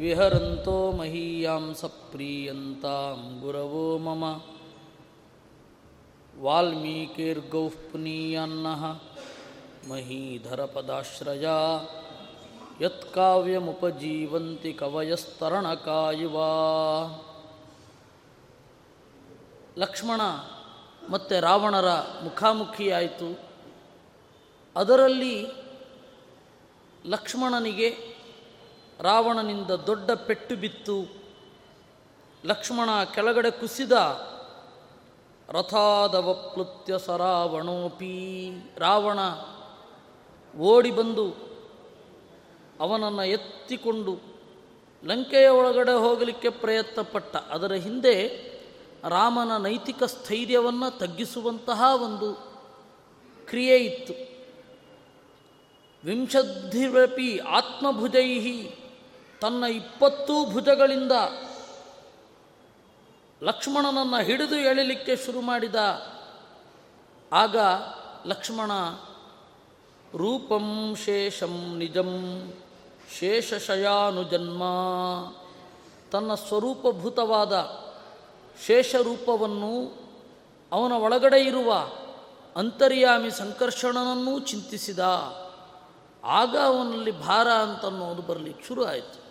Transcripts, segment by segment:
ವಿಹರಂತೋ ಮಹೀಯಾಂ ಸಪ್ರೀಯಂತಾಂ ಗುರವೋ ಮಮ. ವಾಲ್ಮೀಕಿರ್ಗೌ ಪುನೀಯನ್ನಃ ಮಹೀಧರಪದಾಶ್ರಯಾ ಯತ್ಕಾವ್ಯಮುಪಜೀವಂತಿ ಕವಯಸ್ತರಣಕಾಯುವಾ. ಲಕ್ಷ್ಮಣ ಮತ್ತು ರಾವಣರ ಮುಖಾಮುಖಿಯಾಯಿತು. ಅದರಲ್ಲಿ ಲಕ್ಷ್ಮಣನಿಗೆ ರಾವಣನಿಂದ ದೊಡ್ಡ ಪೆಟ್ಟು ಬಿತ್ತು. ಲಕ್ಷ್ಮಣ ಕೆಳಗಡೆ ಕುಸಿದ ರಥಾದವಪ್ಲುತ್ಯ ಸರಾವಣೋಪಿ. ರಾವಣ ಓಡಿ ಬಂದು ಅವನನ್ನು ಎತ್ತಿಕೊಂಡು ಲಂಕೆಯ ಒಳಗಡೆ ಹೋಗಲಿಕ್ಕೆ ಪ್ರಯತ್ನಪಟ್ಟ. ಅದರ ಹಿಂದೆ ರಾಮನ ನೈತಿಕ ಸ್ಥೈರ್ಯವನ್ನು ತಗ್ಗಿಸುವಂತಹ ಒಂದು ಕ್ರಿಯೆ ಇತ್ತು. ವಿಂಶದ್ಧಿರಪಿ ಆತ್ಮಭುಜೈ ತನ್ನ ಇಪ್ಪತ್ತು ಭುಜಗಳಿಂದ ಲಕ್ಷ್ಮಣನನ್ನು ಹಿಡಿದು ಎಳಿಲಿಕ್ಕೆ ಶುರು ಮಾಡಿದ, ಆಗ ಲಕ್ಷ್ಮಣ, ರೂಪಂ ಶೇಷಂ ನಿಜಂ ಶೇಷಶಯಾನುಜನ್ಮ. ತನ್ನ ಸ್ವರೂಪಭೂತವಾದ ಶೇಷರೂಪವನ್ನು ಅವನ ಒಳಗಡೆ ಇರುವ ಅಂತರ್ಯಾಮಿ ಸಂಕರ್ಷಣನನ್ನೂ ಚಿಂತಿಸಿದ. ಆಗ ಅವನಲ್ಲಿ ಭಾರ ಅಂತನ್ನೋದು ಬರಲಿಕ್ಕೆ ಶುರು ಆಯಿತು.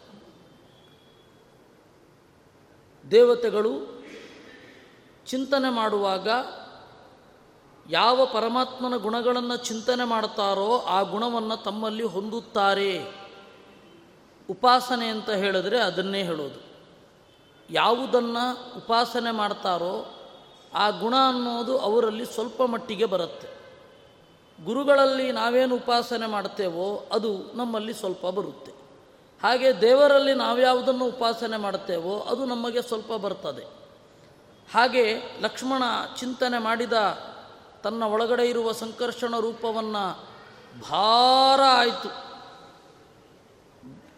ದೇವತೆಗಳು ಚಿಂತನೆ ಮಾಡುವಾಗ ಯಾವ ಪರಮಾತ್ಮನ ಗುಣಗಳನ್ನು ಚಿಂತನೆ ಮಾಡ್ತಾರೋ ಆ ಗುಣವನ್ನು ತಮ್ಮಲ್ಲಿ ಹೊಂದುತ್ತಾರೆ. ಉಪಾಸನೆ ಅಂತ ಹೇಳಿದ್ರೆ ಅದನ್ನೇ ಹೇಳೋದು. ಯಾವುದನ್ನು ಉಪಾಸನೆ ಮಾಡ್ತಾರೋ ಆ ಗುಣ ಅನ್ನೋದು ಅವರಲ್ಲಿ ಸ್ವಲ್ಪ ಮಟ್ಟಿಗೆ ಬರುತ್ತೆ. ಗುರುಗಳಲ್ಲಿ ನಾವೇನು ಉಪಾಸನೆ ಮಾಡ್ತೇವೋ ಅದು ನಮ್ಮಲ್ಲಿ ಸ್ವಲ್ಪ ಬರುತ್ತೆ. ಹಾಗೆ ದೇವರಲ್ಲಿ ನಾವ್ಯಾವುದನ್ನು ಉಪಾಸನೆ ಮಾಡುತ್ತೇವೋ ಅದು ನಮಗೆ ಸ್ವಲ್ಪ ಬರ್ತದೆ. ಹಾಗೆ ಲಕ್ಷ್ಮಣ ಚಿಂತನೆ ಮಾಡಿದ ತನ್ನ ಒಳಗಡೆ ಇರುವ ಸಂಕರ್ಷಣ ರೂಪವನ್ನು ಭಾರ ಆಯಿತು.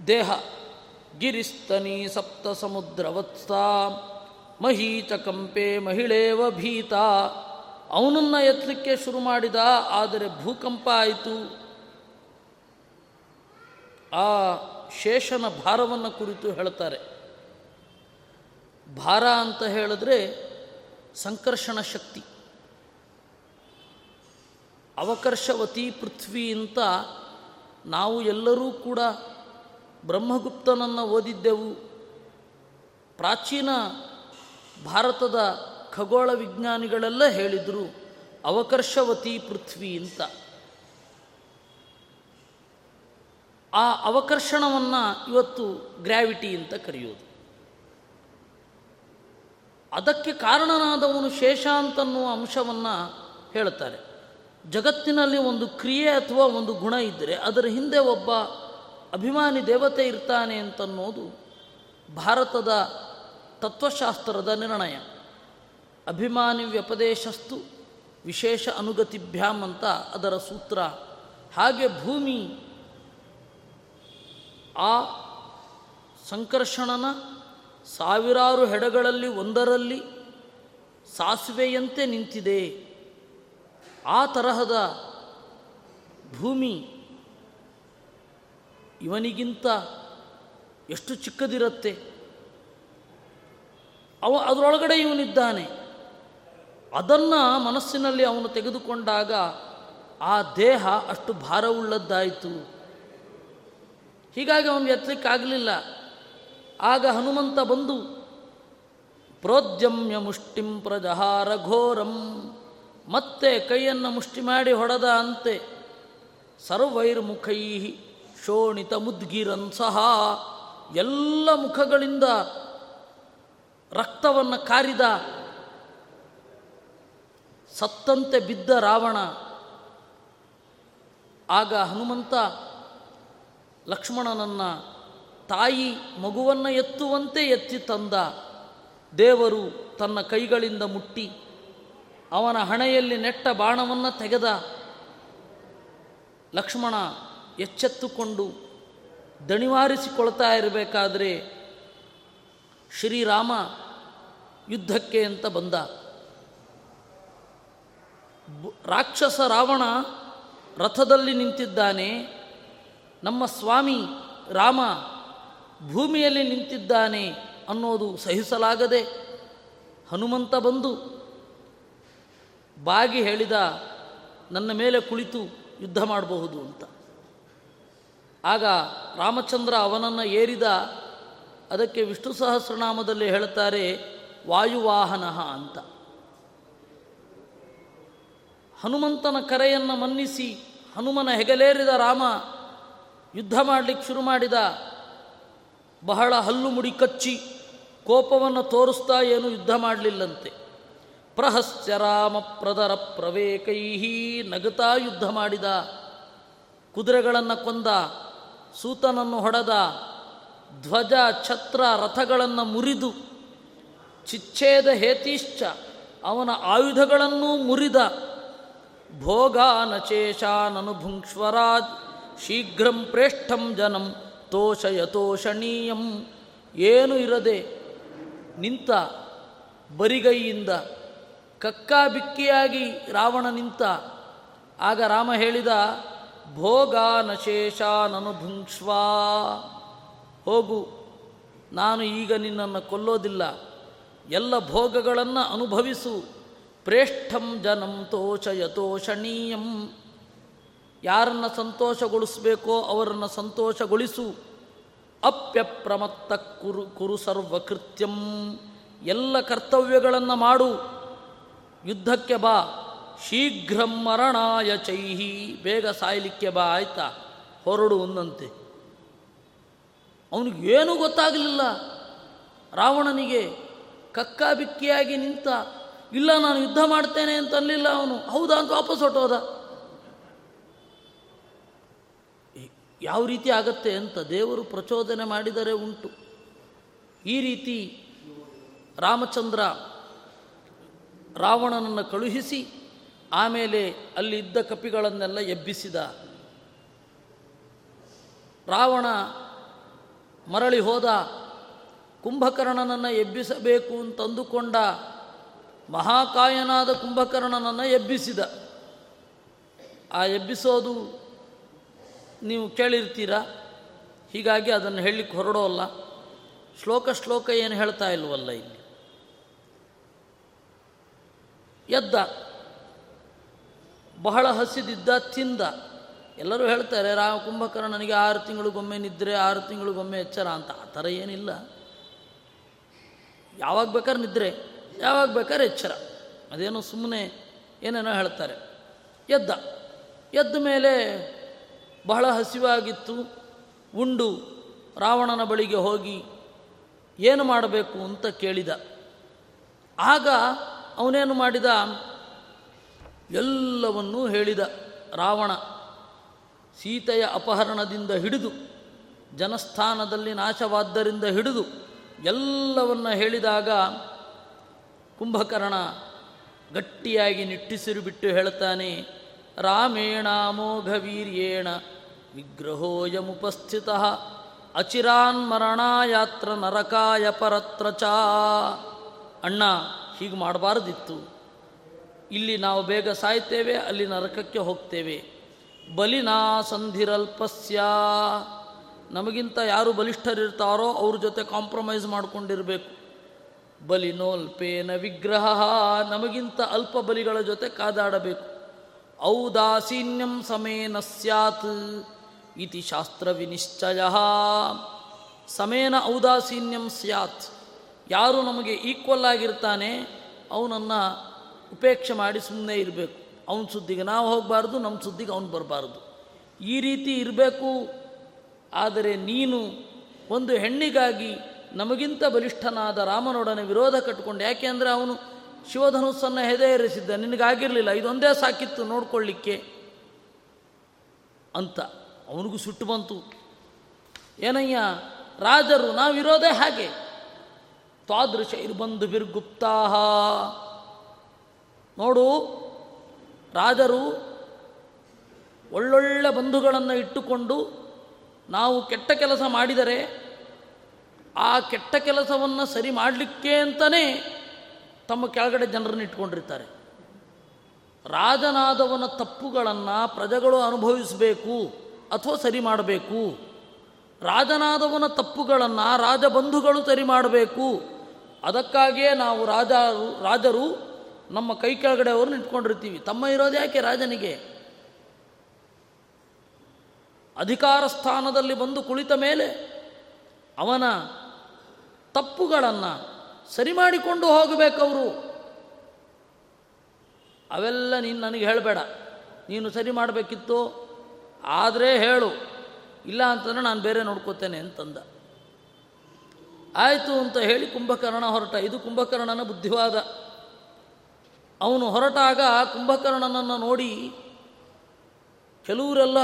ದೇಹ ಗಿರಿಸ್ತನಿ ಸಪ್ತ ಸಮುದ್ರವತ್ಸ, ಮಹೀಚ ಕಂಪೆ ಮಹಿಳೇವ ಭೀತ. ಅವನನ್ನು ಎತ್ತಲಿಕ್ಕೆ ಶುರು ಮಾಡಿದ, ಆದರೆ ಭೂಕಂಪ ಆಯಿತು. ಆ ಶೇಷನ ಭಾರವನ್ನು ಕುರಿತು ಹೇಳ್ತಾರೆ. ಭಾರ ಅಂತ ಹೇಳಿದ್ರೆ ಸಂಕರ್ಷಣ ಶಕ್ತಿ. ಅವಕರ್ಷವತಿ ಪೃಥ್ವಿ ಅಂತ ನಾವು ಎಲ್ಲರೂ ಕೂಡ ಬ್ರಹ್ಮಗುಪ್ತನನ್ನು ಓದಿದ್ದೆವು. ಪ್ರಾಚೀನ ಭಾರತದ ಖಗೋಳ ವಿಜ್ಞಾನಿಗಳೆಲ್ಲ ಹೇಳಿದರು ಅವಕರ್ಷವತಿ ಪೃಥ್ವಿ ಅಂತ. ಆ ಅವಕರ್ಷಣವನ್ನು ಇವತ್ತು ಗ್ರಾವಿಟಿ ಅಂತ ಕರೆಯೋದು. ಅದಕ್ಕೆ ಕಾರಣನಾದವನು ಶೇಷ ಅಂತನ್ನುವ ಅಂಶವನ್ನು ಹೇಳ್ತಾರೆ. ಜಗತ್ತಿನಲ್ಲಿ ಒಂದು ಕ್ರಿಯೆ ಅಥವಾ ಒಂದು ಗುಣ ಇದ್ದರೆ ಅದರ ಹಿಂದೆ ಒಬ್ಬ ಅಭಿಮಾನಿ ದೇವತೆ ಇರ್ತಾನೆ ಅಂತನ್ನೋದು ಭಾರತದ ತತ್ವಶಾಸ್ತ್ರದ ನಿರ್ಣಯ. ಅಭಿಮಾನಿ ವ್ಯಪದೇಶಸ್ತು ವಿಶೇಷ ಅನುಗತಿಭ್ಯಾಮ್ ಅಂತ ಅದರ ಸೂತ್ರ. ಹಾಗೆ ಭೂಮಿ ಆ ಸಂಕರ್ಷಣನ ಸಾವಿರಾರು ಹೆಡಗಳಲ್ಲಿ ಒಂದರಲ್ಲಿ ಸಾಸಿವೆಯಂತೆ ನಿಂತಿದೆ. ಆ ತರಹದ ಭೂಮಿ ಇವನಿಗಿಂತ ಎಷ್ಟು ಚಿಕ್ಕದಿರುತ್ತೆ? ಅವ ಅದರೊಳಗಡೆ ಇವನಿದ್ದಾನೆ. ಅದನ್ನು ಮನಸ್ಸಿನಲ್ಲಿ ಅವನು ತೆಗೆದುಕೊಂಡಾಗ ಆ ದೇಹ ಅಷ್ಟು ಭಾರವುಳ್ಳದ್ದಾಯಿತು. ಹೀಗಾಗಿ ಅವನು ಎತ್ತಲಿಕ್ಕಾಗಲಿಲ್ಲ. ಆಗ ಹನುಮಂತ ಬಂದು, ಪ್ರೋದ್ಯಮ್ಯ ಮುಷ್ಟಿಂ ಪ್ರಜಹಾರ ಘೋರಂ, ಮತ್ತೆ ಕೈಯನ್ನು ಮುಷ್ಟಿ ಮಾಡಿ ಹೊಡೆದ ಅಂತೆ. ಸರ್ವೈರ್ಮುಖೈ ಶೋಣಿತ ಮುದ್ಗಿರನ್ ಸಹ ಎಲ್ಲ ಮುಖಗಳಿಂದ ರಕ್ತವನ್ನು ಕಾರಿದ ಸತ್ತಂತೆ ಬಿದ್ದ ರಾವಣ. ಆಗ ಹನುಮಂತ ಲಕ್ಷ್ಮಣನನ್ನು ತಾಯಿ ಮಗುವನ್ನು ಎತ್ತುವಂತೆ ಎತ್ತಿ ತಂದ ದೇವರು ತನ್ನ ಕೈಗಳಿಂದ ಮುಟ್ಟಿ ಅವನ ಹಣೆಯಲ್ಲಿ ನೆಟ್ಟ ಬಾಣವನ್ನು ತೆಗೆದ ಲಕ್ಷ್ಮಣ ಎಚ್ಚೆತ್ತುಕೊಂಡು ದಣಿವಾರಿಸಿಕೊಳ್ತಾ ಇರಬೇಕಾದ್ರೆ ಶ್ರೀರಾಮ ಯುದ್ಧಕ್ಕೆ ಅಂತ ಬಂದ. ರಾಕ್ಷಸ ರಾವಣ ರಥದಲ್ಲಿ ನಿಂತಿದ್ದಾನೆ. ನಮ್ಮ ಸ್ವಾಮಿ ರಾಮ ಭೂಮಿಯಲ್ಲಿ ನಿಂತಿದ್ದಾನೆ ಅನ್ನೋದು ಸಹಿಸಲಾಗದೆ ಹನುಮಂತ ಬಂದು ಬಾಗಿ ಹೇಳಿದ ನನ್ನ ಮೇಲೆ ಕುಳಿತು ಯುದ್ಧ ಮಾಡಬಹುದು ಅಂತ. ಆಗ ರಾಮಚಂದ್ರ ಅವನನ್ನು ಏರಿದ ಅದಕ್ಕೆ ವಿಷ್ಣು ಸಹಸ್ರನಾಮದಲ್ಲಿ ಹೇಳ್ತಾರೆ ವಾಯುವಾಹನ ಅಂತ. ಹನುಮಂತನ ಕರೆಯನ್ನು ಮನ್ನಿಸಿ ಹನುಮನ ಹೆಗಲೇರಿದ ರಾಮ ಯುದ್ಧ ಮಾಡಲಿಕ್ಕೆ ಶುರು ಮಾಡಿದ. ಬಹಳ ಹಲ್ಲು ಮುಡಿ ಕಚ್ಚಿ ಕೋಪವನ್ನು ತೋರಿಸ್ತಾ ಏನು ಯುದ್ಧ ಮಾಡಲಿಲ್ಲಂತೆ. ಪ್ರಹಸ್ಯ ರಾಮ ಪ್ರದರ ಪ್ರವೇಕೈಹಿ ನಗತಾ ಯುದ್ಧ ಮಾಡಿದ. ಕುದುರೆಗಳನ್ನು ಕೊಂದ, ಸೂತನನ್ನು ಹೊಡೆದ, ಧ್ವಜ, ಛತ್ರ, ರಥಗಳನ್ನು ಮುರಿದು, ಚಿಚ್ಛೇದ ಹೇತಿಶ್ಚ, ಅವನ ಆಯುಧಗಳನ್ನೂ ಮುರಿದ. ಭೋಗಾನಚೇಶಾನನು ಭುಂಕ್ಷ್ವರಾಜ್ ಶೀಘ್ರಂ ಪ್ರೇಷ್ಠಂ ಜನಂ ತೋಷಯತೋಷಣೀಯಂ ಏನು ಇರದೆ ನಿಂತ ಬರಿಗೈಯಿಂದ ಕಕ್ಕಾಬಿಕ್ಕಿಯಾಗಿ ರಾವಣ ನಿಂತ, ಆಗ ರಾಮ ಹೇಳಿದ ಭೋಗಾನಶೇಷಾನನುಭುಂಕ್ಷ್ವಾ ಹೋಗು, ನಾನು ಈಗ ನಿನ್ನನ್ನು ಕೊಲ್ಲೋದಿಲ್ಲ. ಎಲ್ಲ ಭೋಗಗಳನ್ನು ಅನುಭವಿಸು. ಪ್ರೇಷ್ಠಂ ಜನಂ ತೋಷಯತೋಷಣೀಯಂ ಯಾರನ್ನು ಸಂತೋಷಗೊಳಿಸಬೇಕೋ ಅವರನ್ನು ಸಂತೋಷಗೊಳಿಸು. ಅಪ್ಯಪ್ರಮತ್ತ ಕುರು ಕುರು ಸರ್ವಕೃತ್ಯಂ. ಎಲ್ಲ ಕರ್ತವ್ಯಗಳನ್ನು ಮಾಡು. ಯುದ್ಧಕ್ಕೆ ಬಾ. ಶೀಘ್ರ ಮರಣಾಯ ಚೈಹಿ. ಬೇಗ ಸಾಯಲಿಕ್ಕೆ ಬಾ, ಆಯ್ತಾ? ಹೊರಡು ಒಂದಂತೆ. ಅವನಿಗೇನೂ ಗೊತ್ತಾಗಲಿಲ್ಲ. ರಾವಣನಿಗೆ ಕಕ್ಕಾಬಿಕ್ಕಿಯಾಗಿ ನಿಂತ, ಇಲ್ಲ ನಾನು ಯುದ್ಧ ಮಾಡ್ತೇನೆ ಅಂತ ಅನ್ನಲಿಲ್ಲ ಅವನು. ಹೌದಾ ಅಂತ ವಾಪಸ್ ಹೊಟ್ಟೋದ ಯಾವ ರೀತಿ ಆಗತ್ತೆ ಅಂತ ದೇವರು ಪ್ರಚೋದನೆ ಮಾಡಿದರೆ ಉಂಟು. ಈ ರೀತಿ ರಾಮಚಂದ್ರ ರಾವಣನನ್ನು ಕಳುಹಿಸಿ ಆಮೇಲೆ ಅಲ್ಲಿ ಇದ್ದ ಕಪಿಗಳನ್ನೆಲ್ಲ ಎಬ್ಬಿಸಿದ. ರಾವಣ ಮರಳಿ ಹೋದ. ಕುಂಭಕರ್ಣನನ್ನು ಎಬ್ಬಿಸಬೇಕು ಅಂತಂದುಕೊಂಡ ಮಹಾಕಾಯನಾದ ಕುಂಭಕರ್ಣನನ್ನು ಎಬ್ಬಿಸಿದ. ಆ ಎಬ್ಬಿಸೋದು ನೀವು ಕೇಳಿರ್ತೀರಾ? ಹೀಗಾಗಿ ಅದನ್ನು ಹೇಳಲಿಕ್ಕೆ ಹೊರಡೋಲ್ಲ ಶ್ಲೋಕ ಶ್ಲೋಕ ಏನು ಹೇಳ್ತಾ ಇಲ್ವಲ್ಲ ಇಲ್ಲಿ? ಎದ್ದ. ಬಹಳ ಹಸಿದಿದ್ದ, ತಿಂದ. ಎಲ್ಲರೂ ಹೇಳ್ತಾರೆ ರಾ ಕುಂಭಕರ್ಣನಿಗೆ ಆರು ತಿಂಗಳಿಗೊಮ್ಮೆ ನಿದ್ರೆ, ಆರು ತಿಂಗಳಿಗೊಮ್ಮೆ ಎಚ್ಚರ ಅಂತ. ಆ ಥರ ಏನಿಲ್ಲ. ಯಾವಾಗ ಬೇಕಾದ್ರೆ ನಿದ್ರೆ, ಯಾವಾಗ ಬೇಕಾದ್ರೆ ಎಚ್ಚರ. ಅದೇನೋ ಸುಮ್ಮನೆ ಏನೇನೋ ಹೇಳ್ತಾರೆ. ಎದ್ದ. ಎದ್ದ ಮೇಲೆ ಬಹಳ ಹಸಿವಾಗಿತ್ತು. ಉಂಡು ರಾವಣನ ಬಳಿಗೆ ಹೋಗಿ ಏನು ಮಾಡಬೇಕು ಅಂತ ಕೇಳಿದ. ಆಗ ಅವನೇನು ಮಾಡಿದ? ಎಲ್ಲವನ್ನೂ ಹೇಳಿದ. ರಾವಣ ಸೀತೆಯ ಅಪಹರಣದಿಂದ ಹಿಡಿದು ಜನಸ್ಥಾನದಲ್ಲಿ ನಾಶವಾದ್ದರಿಂದ ಹಿಡಿದು ಎಲ್ಲವನ್ನ ಹೇಳಿದಾಗ ಕುಂಭಕರ್ಣ ಗಟ್ಟಿಯಾಗಿ ನಿಟ್ಟಿಸಿರು ಬಿಟ್ಟು ಹೇಳ್ತಾನೆ, ರಾಮೇಣ ಮೋಘವೀರ್ಯೇಣ ವಿಗ್ರಹೋಯಮುಪಸ್ಥಿತ ಅಚಿರಾನ್ ಮರಣಾಯಾತ್ರ ನರಕಾಯ ಪರತ್ರ ಚ. ಅಣ್ಣ, ಹೀಗೆ ಮಾಡಬಾರ್ದಿತ್ತು. ಇಲ್ಲಿ ನಾವು ಬೇಗ ಸಾಯ್ತೇವೆ, ಅಲ್ಲಿ ನರಕಕ್ಕೆ ಹೋಗ್ತೇವೆ. ಬಲಿನಾ ಸಂಧಿರಲ್ಪಸ್ಯ. ನಮಗಿಂತ ಯಾರು ಬಲಿಷ್ಠರಿರ್ತಾರೋ ಅವ್ರ ಜೊತೆ ಕಾಂಪ್ರಮೈಸ್ ಮಾಡ್ಕೊಂಡಿರಬೇಕು. ಬಲಿನೋಲ್ಪೇನ ವಿಗ್ರಹ, ನಮಗಿಂತ ಅಲ್ಪ ಬಲಿಗಳ ಜೊತೆ ಕಾದಾಡಬೇಕು. ಔದಾಸೀನ್ಯಂ ಸಮೇನ ಸ್ಯಾತ್. ಇತಿ ಶಾಸ್ತ್ರ ವಿನಿಶ್ಚಯ ಸಮೇನ ಔದಾಸೀನ್ಯಂ ಸ್ಯಾತ್ ಯಾರು ನಮಗೆ ಈಕ್ವಲ್ ಆಗಿರ್ತಾನೆ, ಅವನನ್ನು ಉಪೇಕ್ಷೆ ಮಾಡಿ ಸುಮ್ಮನೆ ಇರಬೇಕು. ಅವನ ಸುದ್ದಿಗೆ ನಾವು ಹೋಗಬಾರ್ದು, ನಮ್ಮ ಸುದ್ದಿಗೆ ಅವನು ಬರಬಾರ್ದು. ಈ ರೀತಿ ಇರಬೇಕು, ಆದರೆ ನೀನು ಒಂದು ಹೆಣ್ಣಿಗಾಗಿ ನಮಗಿಂತ ಬಲಿಷ್ಠನಾದ ರಾಮನೊಡನೆ ವಿರೋಧ ಕಟ್ಟಿಕೊಂಡು ಯಾಕೆ ಅಂದರೆ ಅವನು ಶಿವಧನುಸ್ಸನ್ನು ಹೆದೆ ಏರಿಸಿದ್ದ, ನಿನಗಾಗಿರಲಿಲ್ಲ, ಇದೊಂದೇ ಸಾಕಿತ್ತು ನೋಡ್ಕೊಳ್ಳಿಕ್ಕೆ ಅಂತ. ಅವನಿಗೂ ಸುಟ್ಟು ಬಂತು. ಏನಯ್ಯ, ರಾಜರು ನಾವಿರೋದೇ ಹಾಗೆ. ತಾದೃಶ ಇರ್ಬಂಧು ಬಿರ್ಗುಪ್ತಾಹ. ನೋಡು, ರಾಜರು ಒಳ್ಳೊಳ್ಳೆ ಬಂಧುಗಳನ್ನು ಇಟ್ಟುಕೊಂಡು ನಾವು ಕೆಟ್ಟ ಕೆಲಸ ಮಾಡಿದರೆ ಆ ಕೆಟ್ಟ ಕೆಲಸವನ್ನು ಸರಿ ಮಾಡಲಿಕ್ಕೆ ಅಂತಲೇ ತಮ್ಮ ಕೆಳಗಡೆ ಜನರನ್ನು ಇಟ್ಕೊಂಡಿರ್ತಾರೆ. ರಾಜನಾದವನ ತಪ್ಪುಗಳನ್ನು ಪ್ರಜೆಗಳು ಅನುಭವಿಸಬೇಕು. ಅಥವಾ ಸರಿ ಮಾಡಬೇಕು. ರಾಜನಾದವನ ತಪ್ಪುಗಳನ್ನು ರಾಜಬಂಧುಗಳು ಸರಿ ಮಾಡಬೇಕು. ಅದಕ್ಕಾಗಿಯೇ ನಾವು ರಾಜ ರಾಜರು ನಮ್ಮ ಕೈ ಕೆಳಗಡೆ ಅವ್ರನ್ನ ಇಟ್ಕೊಂಡಿರ್ತೀವಿ ತಮ್ಮ ಇರೋದು ಯಾಕೆ ರಾಜನಿಗೆ? ಅಧಿಕಾರ ಸ್ಥಾನದಲ್ಲಿ ಬಂದು ಕುಳಿತ ಮೇಲೆ ಅವನ ತಪ್ಪುಗಳನ್ನು ಸರಿ ಮಾಡಿಕೊಂಡು ಹೋಗಬೇಕವರು. ಅವೆಲ್ಲ ನೀನು ನನಗೆ ಹೇಳಬೇಡ. ನೀನು ಸರಿ ಮಾಡಬೇಕಿತ್ತು? ಆದರೆ ಹೇಳು, ಇಲ್ಲ ಅಂತಂದರೆ ನಾನು ಬೇರೆ ನೋಡ್ಕೋತೇನೆ ಅಂತಂದ. ಆಯಿತು ಅಂತ ಹೇಳಿ ಕುಂಭಕರ್ಣ ಹೊರಟ. ಇದು ಕುಂಭಕರ್ಣನ ಬುದ್ಧಿವಾದ. ಅವನು ಹೊರಟಾಗ ಕುಂಭಕರ್ಣನನ್ನು ನೋಡಿ ಕೆಲವರೆಲ್ಲ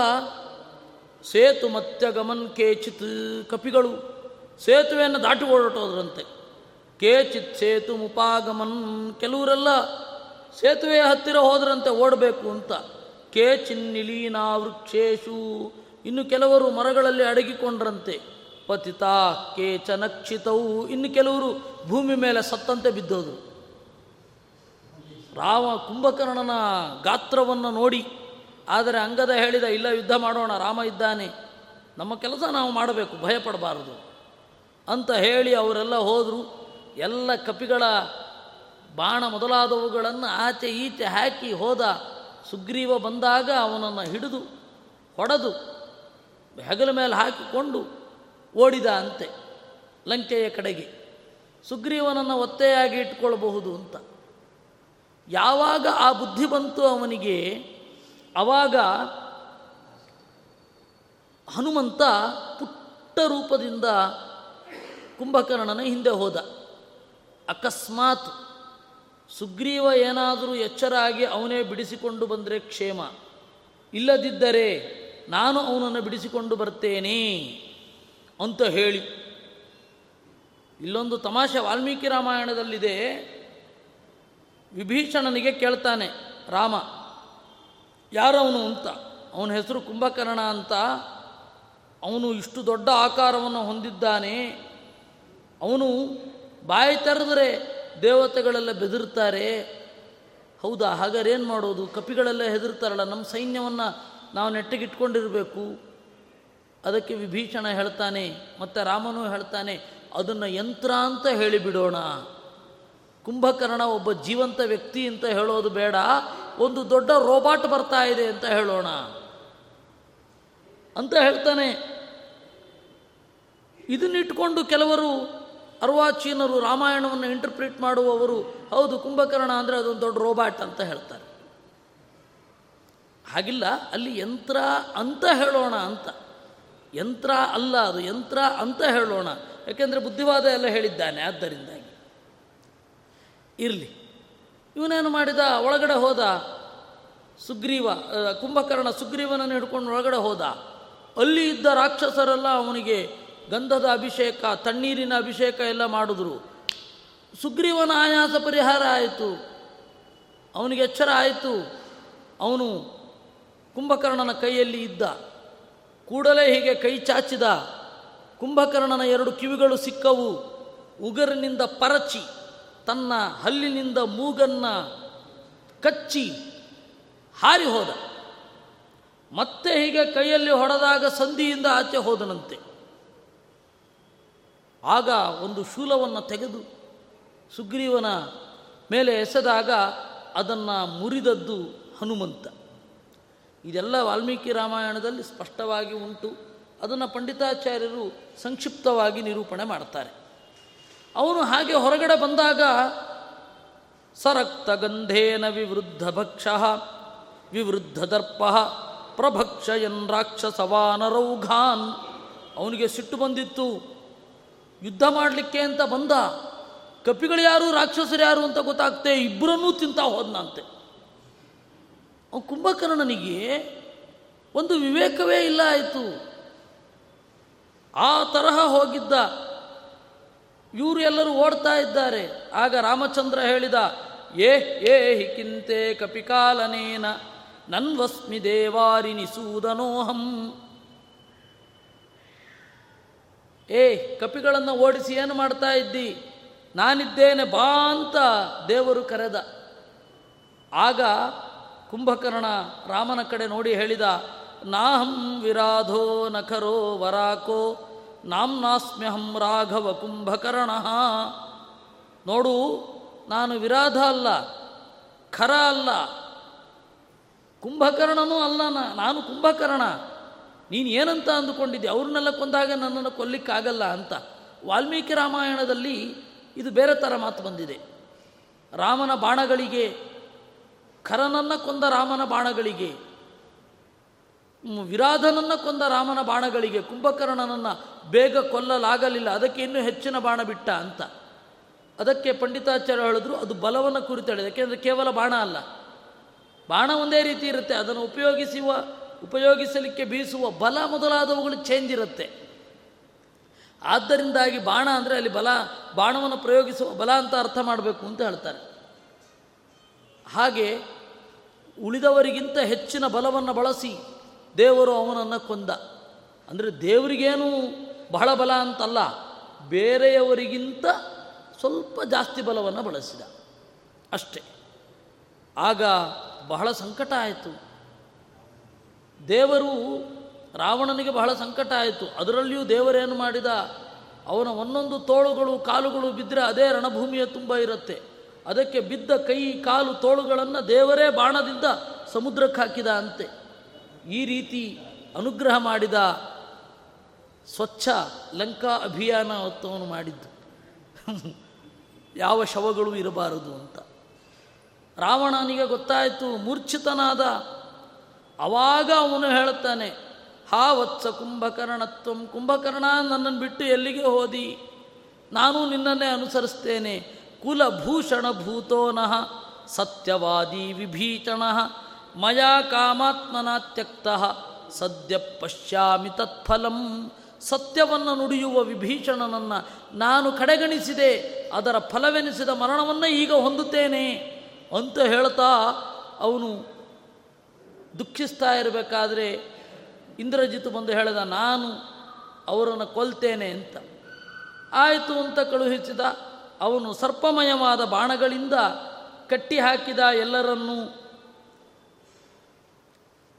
ಸೇತು ಮತ್ತೆ ಗಮನ್ ಕೇಚಿತ್ ಕಪಿಗಳು. ಸೇತುವೆಯನ್ನು ದಾಟಿ ಓಡಾಟೋದ್ರಂತೆ ಕೇಚಿತ್ ಸೇತು ಮುಪಾಗಮನ್. ಕೆಲವರೆಲ್ಲ ಸೇತುವೆಯ ಹತ್ತಿರ ಹೋದ್ರಂತೆ ಓಡಬೇಕು ಅಂತ. ಕೇಚಿನ್ನಿಲೀನಾ ವೃಕ್ಷೇಶು. ಇನ್ನು ಕೆಲವರು ಮರಗಳಲ್ಲಿ ಅಡಗಿಕೊಂಡ್ರಂತೆ. ಪತಿತ ಕೇಚನಕ್ಷಿತವು ಇನ್ನು ಕೆಲವರು ಭೂಮಿ ಮೇಲೆ ಸತ್ತಂತೆ ಬಿದ್ದೋದು ರಾಮ ಕುಂಭಕರ್ಣನ ಗಾತ್ರವನ್ನು ನೋಡಿ, ಆದರೆ ಅಂಗದ ಹೇಳಿದ, ಇಲ್ಲ, ಯುದ್ಧ ಮಾಡೋಣ, ರಾಮ ಇದ್ದಾನೆ. ನಮ್ಮ ಕೆಲಸ ನಾವು ಮಾಡಬೇಕು ಭಯಪಡಬಾರದು ಅಂತ ಹೇಳಿ ಅವರೆಲ್ಲ ಹೋದರು. ಎಲ್ಲ ಕಪಿಗಳ ಬಾಣ ಮೊದಲಾದವುಗಳನ್ನು ಆಚೆ ಈಚೆ ಹಾಕಿ ಹೋದ ಸುಗ್ರೀವ ಬಂದಾಗ ಅವನನ್ನು ಹಿಡಿದು, ಹೊಡೆದು, ಹೆಗಲ ಮೇಲೆ ಹಾಕಿಕೊಂಡು ಓಡಿದ ಅಂತೆ ಲಂಕೆಯ ಕಡೆಗೆ. ಸುಗ್ರೀವನನ್ನು ಒತ್ತೆಯಾಗಿ ಇಟ್ಕೊಳ್ಬಹುದು ಅಂತ. ಯಾವಾಗ ಆ ಬುದ್ಧಿ ಬಂತು ಅವನಿಗೆ? ಆವಾಗ ಹನುಮಂತ ಪುಟ್ಟ ರೂಪದಿಂದ ಕುಂಭಕರ್ಣನ ಹಿಂದೆ ಹೋದ. ಅಕಸ್ಮಾತ್ ಸುಗ್ರೀವ ಏನಾದರೂ ಎಚ್ಚರ ಆಗಿ ಅವನೇ ಬಿಡಿಸಿಕೊಂಡು ಬಂದರೆ ಕ್ಷೇಮ. ಇಲ್ಲದಿದ್ದರೆ ನಾನು ಅವನನ್ನು ಬಿಡಿಸಿಕೊಂಡು ಬರ್ತೇನೆ ಅಂತ ಹೇಳಿ. ಇಲ್ಲೊಂದು ತಮಾಷೆ ವಾಲ್ಮೀಕಿ ರಾಮಾಯಣದಲ್ಲಿದೆ. ವಿಭೀಷಣನಿಗೆ ಕೇಳ್ತಾನೆ, ರಾಮ, ಯಾರವನು ಅಂತ? ಅವನ ಹೆಸರು ಕುಂಭಕರ್ಣ ಅಂತ? ಅವನು ಇಷ್ಟು ದೊಡ್ಡ ಆಕಾರವನ್ನು ಹೊಂದಿದ್ದಾನೆ. ಅವನು ಬಾಯಿ ತೆರೆದರೆ ದೇವತೆಗಳೆಲ್ಲ ಬೆದರ್ತಾರೆ. ಹೌದಾ? ಹಾಗಾದ್ರೆ ಏನು ಮಾಡೋದು? ಕಪಿಗಳೆಲ್ಲ ಹೆದರ್ತಾರಲ್ಲ, ನಮ್ಮ ಸೈನ್ಯವನ್ನು ನಾವು ನೆಟ್ಟಿಗಿಟ್ಕೊಂಡಿರಬೇಕು. ಅದಕ್ಕೆ ವಿಭೀಷಣ ಹೇಳ್ತಾನೆ, ಮತ್ತು ರಾಮನು ಹೇಳ್ತಾನೆ, ಅದನ್ನು ಯಂತ್ರ ಅಂತ ಹೇಳಿಬಿಡೋಣ. ಕುಂಭಕರ್ಣ ಒಬ್ಬ ಜೀವಂತ ವ್ಯಕ್ತಿ ಅಂತ ಹೇಳೋದು ಬೇಡ. ಒಂದು ದೊಡ್ಡ ರೋಬಾಟ್ ಬರ್ತಾ ಇದೆ ಅಂತ ಹೇಳೋಣ. ಅಂತ ಹೇಳ್ತಾನೆ. ಇದನ್ನಿಟ್ಕೊಂಡು ಕೆಲವರು ಅರ್ವಾಚೀನರು ರಾಮಾಯಣವನ್ನು ಇಂಟರ್ಪ್ರಿಟ್ ಮಾಡುವವರು, ಹೌದು, ಕುಂಭಕರ್ಣ ಅಂದರೆ ಅದೊಂದು ದೊಡ್ಡ ರೋಬಾಟ್ ಅಂತ ಹೇಳ್ತಾರೆ. ಹಾಗಿಲ್ಲ, ಅಲ್ಲಿ ಯಂತ್ರ ಅಂತ ಹೇಳೋಣ ಅಂತ. ಯಂತ್ರ ಅಲ್ಲ ಅದು, ಯಂತ್ರ ಅಂತ ಹೇಳೋಣ. ಯಾಕೆಂದರೆ ಬುದ್ಧಿವಾದ ಎಲ್ಲ ಹೇಳಿದ್ದಾನೆ, ಆದ್ದರಿಂದಾಗಿ. ಇರಲಿ. ಇವನೇನು ಮಾಡಿದ? ಒಳಗಡೆ ಹೋದ. ಸುಗ್ರೀವ ಕುಂಭಕರ್ಣ ಸುಗ್ರೀವನನ್ನು ಹಿಡ್ಕೊಂಡು ಒಳಗಡೆ ಹೋದ. ಅಲ್ಲಿ ಇದ್ದ ರಾಕ್ಷಸರೆಲ್ಲ ಅವನಿಗೆ ಗಂಧದ ಅಭಿಷೇಕ, ತಣ್ಣೀರಿನ ಅಭಿಷೇಕ ಎಲ್ಲ ಮಾಡಿದ್ರು. ಸುಗ್ರೀವನ ಆಯಾಸ ಪರಿಹಾರ ಆಯಿತು. ಅವನಿಗೆ ಎಚ್ಚರ ಆಯಿತು. ಅವನು ಕುಂಭಕರ್ಣನ ಕೈಯಲ್ಲಿ ಇದ್ದ. ಕೂಡಲೇ ಹೀಗೆ ಕೈ ಚಾಚಿದ. ಕುಂಭಕರ್ಣನ ಎರಡು ಕಿವಿಗಳು ಸಿಕ್ಕವು. ಉಗರಿನಿಂದ ಪರಚಿ, ತನ್ನ ಹಲ್ಲಿನಿಂದ ಮೂಗನ್ನ ಕಚ್ಚಿ ಹಾರಿ ಹೋದ. ಮತ್ತೆ ಹೀಗೆ ಕೈಯಲ್ಲಿ ಹೊಡೆದಾಗ ಸಂಧಿಯಿಂದ ಆಚೆ ಹೋದನಂತೆ. ಆಗ ಒಂದು ಶೂಲವನ್ನು ತೆಗೆದು ಸುಗ್ರೀವನ ಮೇಲೆ ಎಸೆದಾಗ ಅದನ್ನು ಮುರಿದದ್ದು ಹನುಮಂತ. ಇದೆಲ್ಲ ವಾಲ್ಮೀಕಿ ರಾಮಾಯಣದಲ್ಲಿ ಸ್ಪಷ್ಟವಾಗಿ ಉಂಟು. ಅದನ್ನು ಪಂಡಿತಾಚಾರ್ಯರು ಸಂಕ್ಷಿಪ್ತವಾಗಿ ನಿರೂಪಣೆ ಮಾಡ್ತಾರೆ. ಅವನು ಹಾಗೆ ಹೊರಗಡೆ ಬಂದಾಗ ಸರಕ್ತ ಗಂಧೇನ ವಿವೃದ್ಧ ಭಕ್ಷ, ವಿವೃದ್ಧ ದರ್ಪ, ಪ್ರಭಕ್ಷಯನ್ ರಾಕ್ಷಸವಾನರೌಘಾನ್. ಅವನಿಗೆ ಸಿಟ್ಟು ಬಂದಿತ್ತು. ಯುದ್ಧ ಮಾಡಲಿಕ್ಕೆ ಅಂತ ಬಂದ. ಕಪಿಗಳು ಯಾರು, ರಾಕ್ಷಸರು ಯಾರು ಅಂತ ಗೊತ್ತಾಗ್ತೆ, ಇಬ್ಬರನ್ನೂ ತಿಂತಾ ಹೋದ್ನಂತೆ. ಅವ್ನು ಕುಂಭಕರ್ಣನಿಗೆ ಒಂದು ವಿವೇಕವೇ ಇಲ್ಲ ಆಯಿತು. ಆ ತರಹ ಹೋಗಿದ್ದ. ಇವರು ಎಲ್ಲರೂ ಓಡ್ತಾ ಇದ್ದಾರೆ. ಆಗ ರಾಮಚಂದ್ರ ಹೇಳಿದ, ಏ ಏ, ಹಿಕಿಂತೆ ಕಪಿಕಾಲನೇನ, ನನ್ವಸ್ಮಿ ದೇವಾರಿನಿಸೂದನೋಹಂ. ಏ, ಕಪಿಗಳನ್ನು ಓಡಿಸಿ ಏನು ಮಾಡ್ತಾ ಇದ್ದಿ? ನಾನಿದ್ದೇನೆ ಬಾ ಅಂತ ದೇವರು ಕರೆದ. ಆಗ ಕುಂಭಕರ್ಣ ರಾಮನ ಕಡೆ ನೋಡಿ ಹೇಳಿದ, ನಾಹಂ ವಿರಾಧೋ ನಖರೋ ವರಾಕೋ ನಾಮ್ನಾಸ್ಮ್ಯಹಂ ರಾಘವ ಕುಂಭಕರ್ಣ. ನೋಡು, ನಾನು ವಿರಾಧ ಅಲ್ಲ, ಖರ ಅಲ್ಲ. ಕುಂಭಕರ್ಣನೂ ಅಲ್ಲ ನಾನು ಕುಂಭಕರ್ಣ. ನೀನು ಏನಂತ ಅಂದುಕೊಂಡಿದ್ದೆ? ಅವ್ರನ್ನೆಲ್ಲ ಕೊಂದಾಗ ನನ್ನನ್ನು ಕೊಲ್ಲಿಕ್ಕಾಗಲ್ಲ ಅಂತ. ವಾಲ್ಮೀಕಿ ರಾಮಾಯಣದಲ್ಲಿ ಇದು ಬೇರೆ ಥರ ಮಾತು ಬಂದಿದೆ. ರಾಮನ ಬಾಣಗಳಿಗೆ, ಖರನನ್ನು ಕೊಂದ ರಾಮನ ಬಾಣಗಳಿಗೆ ವಿರಾಧನನ್ನು ಕೊಂದ ರಾಮನ ಬಾಣಗಳಿಗೆ, ಕುಂಭಕರ್ಣನನ್ನು ಬೇಗ ಕೊಲ್ಲಲಾಗಲಿಲ್ಲ. ಅದಕ್ಕೆ ಇನ್ನೂ ಹೆಚ್ಚಿನ ಬಾಣ ಬಿಟ್ಟ ಅಂತ. ಅದಕ್ಕೆ ಪಂಡಿತಾಚಾರ್ಯ ಹೇಳಿದ್ರು, ಅದು ಬಲವನ್ನು ಕುರಿತು ಹೇಳಿದೆ ಯಾಕೆಂದರೆ ಕೇವಲ ಬಾಣ ಅಲ್ಲ. ಬಾಣ ಒಂದೇ ರೀತಿ ಇರುತ್ತೆ. ಅದನ್ನು ಉಪಯೋಗಿಸುವ ಉಪಯೋಗಿಸಲಿಕ್ಕೆ ಬೀಸುವ ಬಲ ಮೊದಲಾದವುಗಳು ಚೇಂಜ್ ಇರುತ್ತೆ. ಆದ್ದರಿಂದಾಗಿ ಬಾಣ ಅಂದರೆ ಅಲ್ಲಿ ಬಲ, ಬಾಣವನ್ನು ಪ್ರಯೋಗಿಸುವ ಬಲ ಅಂತ ಅರ್ಥ ಮಾಡಬೇಕು ಅಂತ ಹೇಳ್ತಾರೆ. ಹಾಗೆ ಉಳಿದವರಿಗಿಂತ ಹೆಚ್ಚಿನ ಬಲವನ್ನು ಬಳಸಿ ದೇವರು ಅವನನ್ನು ಕೊಂದ. ಅಂದರೆ ದೇವರಿಗೇನು ಬಹಳ ಬಲ ಅಂತಲ್ಲ, ಬೇರೆಯವರಿಗಿಂತ ಸ್ವಲ್ಪ ಜಾಸ್ತಿ ಬಲವನ್ನು ಬಳಸಿದ. ಅಷ್ಟೇ. ಆಗ ಬಹಳ ಸಂಕಟ ಆಯಿತು. ದೇವರು ರಾವಣನಿಗೆ ಬಹಳ ಸಂಕಟ ಆಯಿತು. ಅದರಲ್ಲಿಯೂ ದೇವರೇನು ಮಾಡಿದ? ಅವನ ಒಂದೊಂದು ತೋಳುಗಳು, ಕಾಲುಗಳು ಬಿದ್ದರೆ ಅದೇ ರಣಭೂಮಿಯ ತುಂಬ ಇರುತ್ತೆ. ಅದಕ್ಕೆ ಬಿದ್ದ ಕೈ, ಕಾಲು, ತೋಳುಗಳನ್ನು ದೇವರೇ ಬಾಣದಿಂದ ಸಮುದ್ರಕ್ಕೆ ಹಾಕಿದ ಅಂತೆ. ಈ ರೀತಿ ಅನುಗ್ರಹ ಮಾಡಿದ ಸ್ವಚ್ಛ ಲಂಕಾ ಅಭಿಯಾನ ಅವನು ಮಾಡಿದ್ದು. ಯಾವ ಶವಗಳು ಇರಬಾರದು ಅಂತ. ರಾವಣನಿಗೆ ಗೊತ್ತಾಯಿತು, ಮೂರ್ಛಿತನಾದ ಅವಾಗ ಅವನು ಹೇಳ್ತಾನೆ, ಹಾ ವತ್ಸ ಕುಂಭಕರ್ಣತ್ವಂ, ಕುಂಭಕರ್ಣ ನನ್ನನ್ನು ಬಿಟ್ಟು ಎಲ್ಲಿಗೆ ಹೋದಿ? ನಾನು ನಿನ್ನನ್ನೇ ಅನುಸರಿಸ್ತೇನೆ. ಕುಲಭೂಷಣ ಭೂತೋನಃ ಸತ್ಯವಾದಿ ವಿಭೀಷಣ, ಮಯಾ ಕಾಮಾತ್ಮನ ತ್ಯಕ್ತ, ಸದ್ಯ ಪಶ್ಯಾಮಿ ತತ್ಫಲಂ, ಸತ್ಯವನ್ನು ನುಡಿಯುವ ವಿಭೀಷಣನನ್ನು ನಾನು ಕಡೆಗಣಿಸಿದೆ, ಅದರ ಫಲವೆನಿಸಿದ ಮರಣವನ್ನು ಈಗ ಹೊಂದುತ್ತೇನೆ ಅಂತ ಹೇಳ್ತಾ ಅವನು ದುಃಖಿಸ್ತಾ ಇರಬೇಕಾದ್ರೆ ಇಂದ್ರಜಿತ್ ಬಂದು ಹೇಳಿದ, ನಾನು ಅವರನ್ನು ಕೊಲ್ತೇನೆ ಅಂತ. ಆಯಿತು ಅಂತ ಕಳುಹಿಸಿದ, ಅವನು ಸರ್ಪಮಯವಾದ ಬಾಣಗಳಿಂದ ಕಟ್ಟಿ ಹಾಕಿದ ಎಲ್ಲರನ್ನೂ,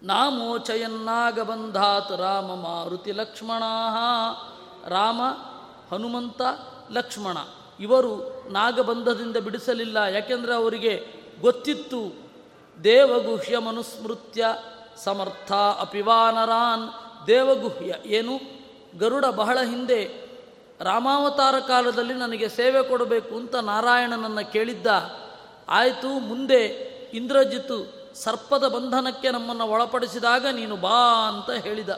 ನಾಮೋಚಯನ್ನಾಗಬಂಧಾತ್ ರಾಮ ಮಾರುತಿ ಲಕ್ಷ್ಮಣ, ರಾಮ ಹನುಮಂತ ಲಕ್ಷ್ಮಣ. ಇವರು ನಾಗಬಂಧದಿಂದ ಬಿಡಿಸಲಿಲ್ಲ, ಯಾಕೆಂದರೆ ಅವರಿಗೆ ಗೊತ್ತಿತ್ತು ದೇವಗುಹ್ಯ ಮನುಸ್ಮೃತ್ಯ ಸಮರ್ಥ ಅಪಿವಾನರಾನ್. ದೇವಗುಹ್ಯ ಏನು? ಗರುಡ ಬಹಳ ಹಿಂದೆ ರಾಮಾವತಾರ ಕಾಲದಲ್ಲಿ ನನಗೆ ಸೇವೆ ಕೊಡಬೇಕು ಅಂತ ನಾರಾಯಣನನ್ನು ಕೇಳಿದ್ದ. ಆಯಿತು, ಮುಂದೆ ಇಂದ್ರಜಿತು ಸರ್ಪದ ಬಂಧನಕ್ಕೆ ನಮ್ಮನ್ನು ಒಳಪಡಿಸಿದಾಗ ನೀನು ಬಾ ಅಂತ ಹೇಳಿದ.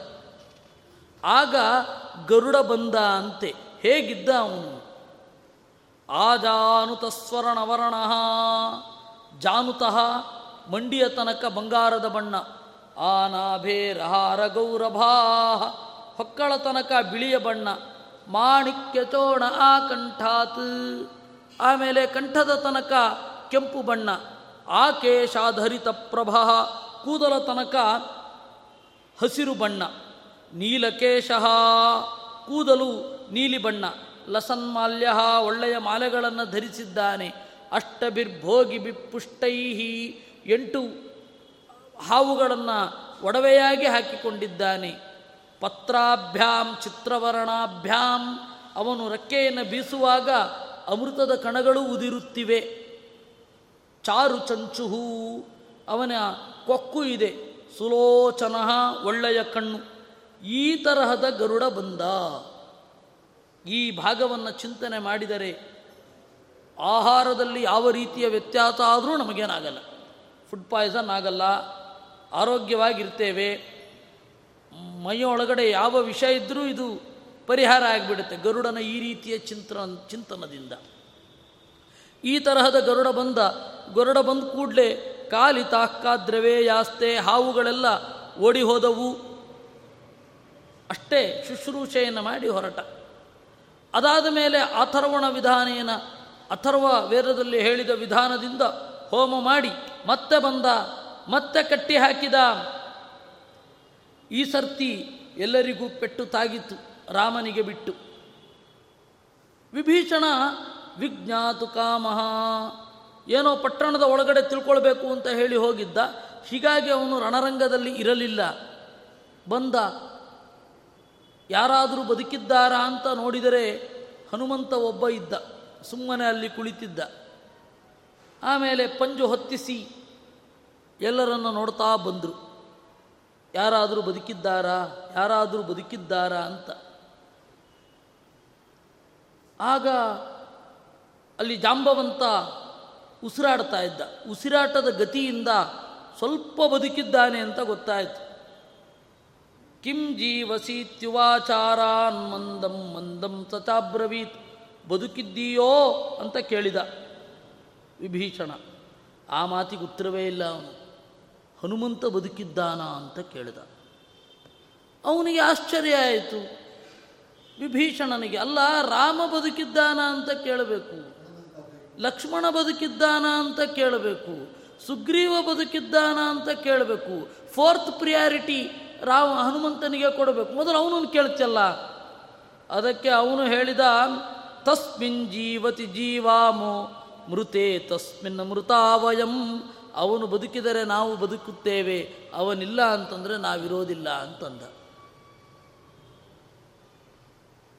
ಆಗ ಗರುಡ ಬಂದ ಅಂತೆ. ಹೇಗಿದ್ದ ಅವನು? ಆಜಾನುತಸ್ವರಣವರ್ಣ ಜಾನುತಃ ಮಂಡಿಯ ತನಕ ಬಂಗಾರದ ಬಣ್ಣ. ಆನಾಭೇರಹಾರ ಗೌರಭಾ ಹೊಕ್ಕಳ ತನಕ ಬಿಳಿಯ ಬಣ್ಣ. ಮಾಣಿಕ್ಯ ಚೋಣ ಆ ಕಂಠಾತ್. ಆಮೇಲೆ ಕಂಠದ ತನಕ ಕೆಂಪು ಬಣ್ಣ. ಆಕೇಶಾಧರಿತ ಪ್ರಭಾ ಕೂದಲ ತನಕ ಹಸಿರು ಬಣ್ಣ. ನೀಲಕೇಶ ಕೂದಲು ನೀಲಿ ಬಣ್ಣ. ಲಸನ್ಮಾಲ್ಯ ಒಳ್ಳೆಯ ಮಾಲೆಗಳನ್ನು ಧರಿಸಿದ್ದಾನೆ. ಅಷ್ಟಬಿರ್ಭೋಗಿ ಬಿಪ್ಪುಷ್ಟೈಹಿ ಎಂಟು ಹಾವುಗಳನ್ನು ಒಡವೆಯಾಗಿ ಹಾಕಿಕೊಂಡಿದ್ದಾನೆ. ಪತ್ರಾಭ್ಯಾಂ, ಚಿತ್ರವರ್ಣಾಭ್ಯಾಂ, ಅವನು ರೆಕ್ಕೆಯನ್ನು ಬೀಸುವಾಗ ಅಮೃತದ ಕಣಗಳು ಉದಿರುತ್ತಿವೆ. ಚಾರು ಚಂಚುಹು, ಅವನ ಕೊಕ್ಕು ಇದೆ. ಸುಲೋಚನ ಒಳ್ಳೆಯ ಕಣ್ಣು. ಈ ತರಹದ ಗರುಡ ಬಂದ. ಈ ಭಾಗವನ್ನು ಚಿಂತನೆ ಮಾಡಿದರೆ ಆಹಾರದಲ್ಲಿ ಯಾವ ರೀತಿಯ ವ್ಯತ್ಯಾಸ ಆದರೂ ನಮಗೇನಾಗಲ್ಲ. ಫುಡ್ ಪಾಯ್ಸನ್ ಆಗಲ್ಲ, ಆರೋಗ್ಯವಾಗಿರ್ತೇವೆ, ಮೈಯೊಳಗಡೆ ಯಾವ ವಿಷ ಇದ್ದರೂ ಇದು ಪರಿಹಾರ ಆಗಿಬಿಡುತ್ತೆ. ಗರುಡನ ಈ ರೀತಿಯ ಚಿಂತನ ಚಿಂತನದಿಂದ. ಈ ತರಹದ ಗರುಡ ಬಂದ ಗರುಡ ಬಂದ ಕೂಡಲೇ ಕಾಲಿ ತಾಕ್ಕಾದ್ರವೇ ಯಾಸ್ತೆ, ಹಾವುಗಳೆಲ್ಲ ಓಡಿ ಹೋದವು. ಅಷ್ಟೇ ಶುಶ್ರೂಷೆಯನ್ನು ಮಾಡಿ ಹೊರಟ. ಅದಾದ ಮೇಲೆ ಅಥರ್ವಣ ವಿಧಾನೇನ, ಅಥರ್ವ ವೇದದಲ್ಲಿ ಹೇಳಿದ ವಿಧಾನದಿಂದ ಹೋಮ ಮಾಡಿ. ಮತ್ತೆ ಬಂದ, ಮತ್ತೆ ಕಟ್ಟಿ ಹಾಕಿದ. ಈ ಸರ್ತಿ ಎಲ್ಲರಿಗೂ ಪೆಟ್ಟು ತಾಗಿತ್ತು, ರಾಮನಿಗೆ ಬಿಟ್ಟು. ವಿಭೀಷಣ, ವಿಜ್ಞಾತು ಕಾಮಹ ಏನೋ ಪಟ್ಟಣದ ಒಳಗಡೆ ತಿಳ್ಕೊಳ್ಬೇಕು ಅಂತ ಹೇಳಿ ಹೋಗಿದ್ದ. ಹೀಗಾಗಿ ಅವನು ರಣರಂಗದಲ್ಲಿ ಇರಲಿಲ್ಲ. ಬಂದ, ಯಾರಾದರೂ ಬದುಕಿದ್ದಾರಾ ಅಂತ ನೋಡಿದರೆ ಹನುಮಂತ ಒಬ್ಬ ಇದ್ದ, ಸುಮ್ಮನೆ ಅಲ್ಲಿ ಕುಳಿತಿದ್ದ. ಆಮೇಲೆ ಪಂಜು ಹೊತ್ತಿಸಿ ಎಲ್ಲರನ್ನು ನೋಡ್ತಾ ಬಂದರು. ಯಾರಾದರೂ ಬದುಕಿದ್ದಾರಾ? ಯಾರಾದರೂ ಬದುಕಿದ್ದಾರಾ ಅಂತ. ಆಗ ಅಲ್ಲಿ ಜಾಂಬವಂತ ಉಸಿರಾಡ್ತಾ ಇದ್ದ. ಉಸಿರಾಟದ ಗತಿಯಿಂದ ಸ್ವಲ್ಪ ಬದುಕಿದ್ದಾನೆ ಅಂತ ಗೊತ್ತಾಯಿತು. ಕಿಂ ಜೀವಸೀತ್ಯುವಾಚಾರಾನ್ ಮಂದಂ ಮಂದಂ ಸಚಾಬ್ರವೀತ್. ಬದುಕಿದ್ದೀಯೋ ಅಂತ ಕೇಳಿದ. ವಿಭೀಷಣ. ಆ ಮಾತಿಗೆ ಉತ್ತರವೇ ಇಲ್ಲ ಅವನು. ಹನುಮಂತ ಬದುಕಿದ್ದಾನ ಅಂತ ಕೇಳಿದ. ಅವನಿಗೆ ಆಶ್ಚರ್ಯ ಆಯಿತು. ವಿಭೀಷಣನಿಗೆ, ಅಲ್ಲ, ರಾಮ ಬದುಕಿದ್ದಾನ ಅಂತ ಕೇಳಬೇಕು. ಲಕ್ಷ್ಮಣ ಬದುಕಿದ್ದಾನ ಅಂತ ಕೇಳಬೇಕು. ಸುಗ್ರೀವ ಬದುಕಿದ್ದಾನ ಅಂತ ಕೇಳಬೇಕು. ಫೋರ್ತ್ ಪ್ರಿಯಾರಿಟಿ ರಾಮ, ಹನುಮಂತನಿಗೆ ಕೊಡಬೇಕು. ಮೊದಲು ಅವನನ್ನು ಕೇಳ್ತಲ್ಲ ಅದಕ್ಕೆ ಅವನು ಹೇಳಿದ, ತಸ್ಮಿನ್ ಜೀವತಿ ಜೀವಾಮೋ ಮೃತೆ ತಸ್ಮಿನ್ ಮೃತಾವಯಂ ಅವನು ಬದುಕಿದರೆ ನಾವು ಬದುಕುತ್ತೇವೆ. ಅವನಿಲ್ಲ ಅಂತಂದರೆ ನಾವಿರೋದಿಲ್ಲ ಅಂತಂದ.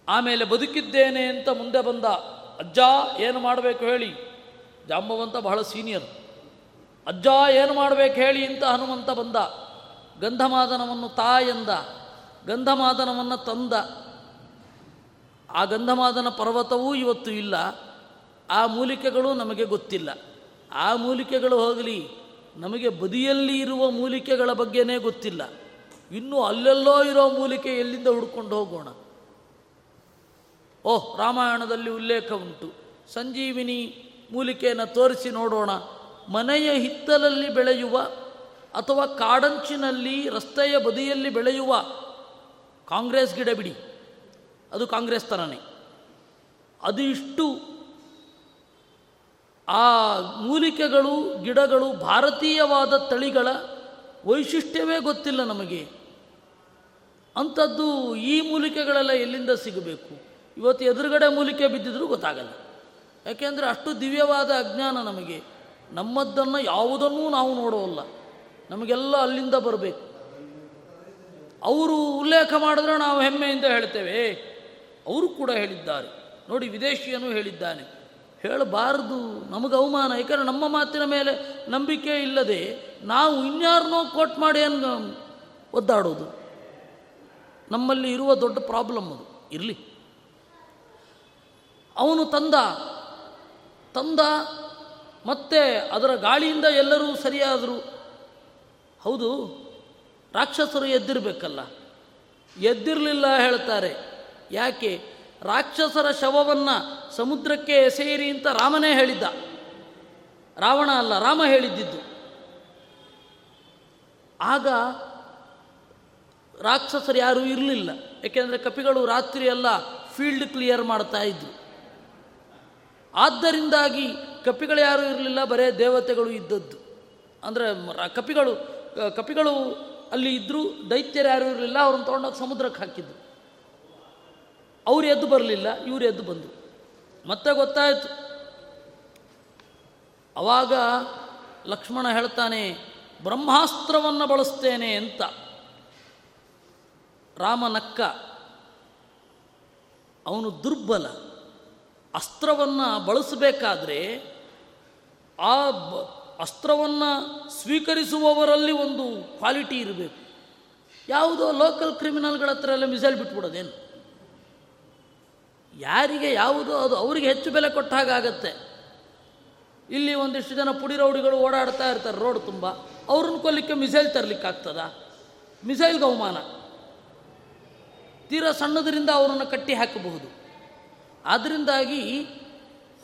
ಆಮೇಲೆ ಬದುಕಿದ್ದೇನೆ ಅಂತ ಮುಂದೆ ಬಂದ. ಅಜ್ಜ ಏನು ಮಾಡಬೇಕು ಹೇಳಿ. ಜಾಂಬವಂತ ಬಹಳ ಸೀನಿಯರ್ ಅಜ್ಜ ಏನು ಮಾಡಬೇಕು ಹೇಳಿ ಅಂತ ಹನುಮಂತ ಬಂದ. ಗಂಧಮಾದನವನ್ನು ತಾಯಂದ ಗಂಧಮಾದನವನ್ನು ತಂದ. ಆ ಗಂಧಮಾದನ ಪರ್ವತವೂ ಇವತ್ತು ಇಲ್ಲ. ಆ ಮೂಲಿಕೆಗಳು ನಮಗೆ ಗೊತ್ತಿಲ್ಲ. ಆ ಮೂಲಿಕೆಗಳು ಹೋಗಲಿ, ನಮಗೆ ಬದಿಯಲ್ಲಿ ಇರುವ ಮೂಲಿಕೆಗಳ ಬಗ್ಗೆನೇ ಗೊತ್ತಿಲ್ಲ. ಇನ್ನೂ ಅಲ್ಲೆಲ್ಲೋ ಇರೋ ಮೂಲಿಕೆ ಎಲ್ಲಿಂದ ಹುಡ್ಕೊಂಡು ಹೋಗೋಣ? ಓಹ್, ರಾಮಾಯಣದಲ್ಲಿ ಉಲ್ಲೇಖ ಉಂಟು. ಸಂಜೀವಿನಿ ಮೂಲಿಕೆಯನ್ನು ತೋರಿಸಿ ನೋಡೋಣ. ಮನೆಯ ಹಿತ್ತಲಲ್ಲಿ ಬೆಳೆಯುವ ಅಥವಾ ಕಾಡಂಚಿನಲ್ಲಿ ರಸ್ತೆಯ ಬದಿಯಲ್ಲಿ ಬೆಳೆಯುವ ಕಾಂಗ್ರೆಸ್ ಗಿಡ ಬಿಡಿ. ಅದು ಕಾಂಗ್ರೆಸ್ ಥರನೇ ಅದು ಇಷ್ಟು ಆ ಮೂಲಿಕೆಗಳು, ಗಿಡಗಳು ಭಾರತೀಯವಾದ ತಳಿಗಳ ವೈಶಿಷ್ಟ್ಯವೇ ಗೊತ್ತಿಲ್ಲ ನಮಗೆ. ಅಂಥದ್ದು ಈ ಮೂಲಿಕೆಗಳೆಲ್ಲ ಎಲ್ಲಿಂದ ಸಿಗಬೇಕು? ಇವತ್ತು ಎದುರುಗಡೆ ಮೂಲಿಕೆ ಬಿದ್ದಿದ್ರೂ ಗೊತ್ತಾಗಲ್ಲ. ಯಾಕೆಂದರೆ ಅಷ್ಟು ದಿವ್ಯವಾದ ಅಜ್ಞಾನ ನಮಗೆ. ನಮ್ಮದ್ದನ್ನು ಯಾವುದನ್ನೂ ನಾವು ನೋಡೋಲ್ಲ ನಮಗೆಲ್ಲ ಅಲ್ಲಿಂದ ಬರಬೇಕು. ಅವರು ಉಲ್ಲೇಖ ಮಾಡಿದ್ರೆ ನಾವು ಹೆಮ್ಮೆಯಿಂದ ಹೇಳ್ತೇವೆ. ಅವರು ಕೂಡ ಹೇಳಿದ್ದಾರೆ. ನೋಡಿ, ವಿದೇಶಿಯನು ಹೇಳಿದ್ದಾನೆ. ಹೇಳಬಾರದು. ನಮಗೆ ಅವಮಾನ. ಯಾಕಂದರೆ ನಮ್ಮ ಮಾತಿನ ಮೇಲೆ ನಂಬಿಕೆ ಇಲ್ಲದೆ ನಾವು ಇನ್ಯಾರನ್ನೋ ಕೋಟ್ ಮಾಡಿ ಅನ್ ಒದ್ದಾಡೋದು. ನಮ್ಮಲ್ಲಿ ಇರುವ ದೊಡ್ಡ ಪ್ರಾಬ್ಲಮ್ ಅದು. ಇರಲಿ. ಅವನು ತಂದ. ತಂದ ಮತ್ತೆ ಅದರ ಗಾಳಿಯಿಂದ ಎಲ್ಲರೂ ಸರಿಯಾದರು. ಹೌದು, ರಾಕ್ಷಸರು ಎದ್ದಿರಬೇಕಲ್ಲ. ಎದ್ದಿರಲಿಲ್ಲ ಹೇಳ್ತಾರೆ. ಯಾಕೆ? ರಾಕ್ಷಸರ ಶವವನ್ನು ಸಮುದ್ರಕ್ಕೆ ಎಸೆಯಿರಿ ಅಂತ ರಾಮನೇ ಹೇಳಿದ್ದ. ರಾವಣ ಅಲ್ಲ, ರಾಮ ಹೇಳಿದ್ದಿದ್ದು. ಆಗ ರಾಕ್ಷಸರು ಯಾರೂ ಇರಲಿಲ್ಲ. ಏಕೆಂದರೆ ಕಪಿಗಳು ರಾತ್ರಿ ಎಲ್ಲ ಫೀಲ್ಡ್ ಕ್ಲಿಯರ್ ಮಾಡ್ತಾ ಇದ್ರು. ಆದ್ದರಿಂದಾಗಿ ಕಪಿಗಳು ಯಾರೂ ಇರಲಿಲ್ಲ, ಬರೇ ದೇವತೆಗಳು ಇದ್ದದ್ದು. ಅಂದರೆ ಕಪಿಗಳು ಕಪಿಗಳು ಅಲ್ಲಿ ಇದ್ದರೂ ದೈತ್ಯರು ಯಾರೂ ಇರಲಿಲ್ಲ, ಅವ್ರನ್ನ ತೊಗೊಂಡೋಗಿ ಸಮುದ್ರಕ್ಕೆ ಹಾಕಿದ್ದು ಅವ್ರು ಎದ್ದು ಬರಲಿಲ್ಲ, ಇವರು ಎದ್ದು ಬಂದರು. ಮತ್ತೆ ಗೊತ್ತಾಯಿತು. ಅವಾಗ ಲಕ್ಷ್ಮಣ ಹೇಳ್ತಾನೆ, ಬ್ರಹ್ಮಾಸ್ತ್ರವನ್ನು ಬಳಸ್ತೇನೆ ಅಂತ. ರಾಮನಕ್ಕ ಅವನು ದುರ್ಬಲ. ಅಸ್ತ್ರವನ್ನು ಬಳಸಬೇಕಾದ್ರೆ ಆ ಬ, ಅಸ್ತ್ರವನ್ನು ಸ್ವೀಕರಿಸುವವರಲ್ಲಿ ಒಂದು ಕ್ವಾಲಿಟಿ ಇರಬೇಕು. ಯಾವುದೋ ಲೋಕಲ್ ಕ್ರಿಮಿನಲ್ಗಳ ಹತ್ರ ಎಲ್ಲ ಮಿಸೈಲ್ ಬಿಟ್ಬಿಡೋದೇನು? ಯಾರಿಗೆ ಯಾವುದು ಅದು ಅವರಿಗೆ ಹೆಚ್ಚು ಬೆಲೆ ಕೊಟ್ಟ ಹಾಗಾಗತ್ತೆ ಇಲ್ಲಿ ಒಂದಿಷ್ಟು ಜನ ಪುಡಿ ರೌಡಿಗಳು ಓಡಾಡ್ತಾ ಇರ್ತಾರೆ ರೋಡ್ ತುಂಬ. ಅವ್ರನ್ನ ಕೊಲ್ಲಿಕ್ಕೆ ಮಿಸೈಲ್ ತರಲಿಕ್ಕೆ ಆಗ್ತದ? ಮಿಸೈಲ್ಗೆ ಅವಮಾನ. ತೀರಾ ಸಣ್ಣದರಿಂದ ಅವರನ್ನು ಕಟ್ಟಿ ಹಾಕಬಹುದು. ಆದ್ದರಿಂದಾಗಿ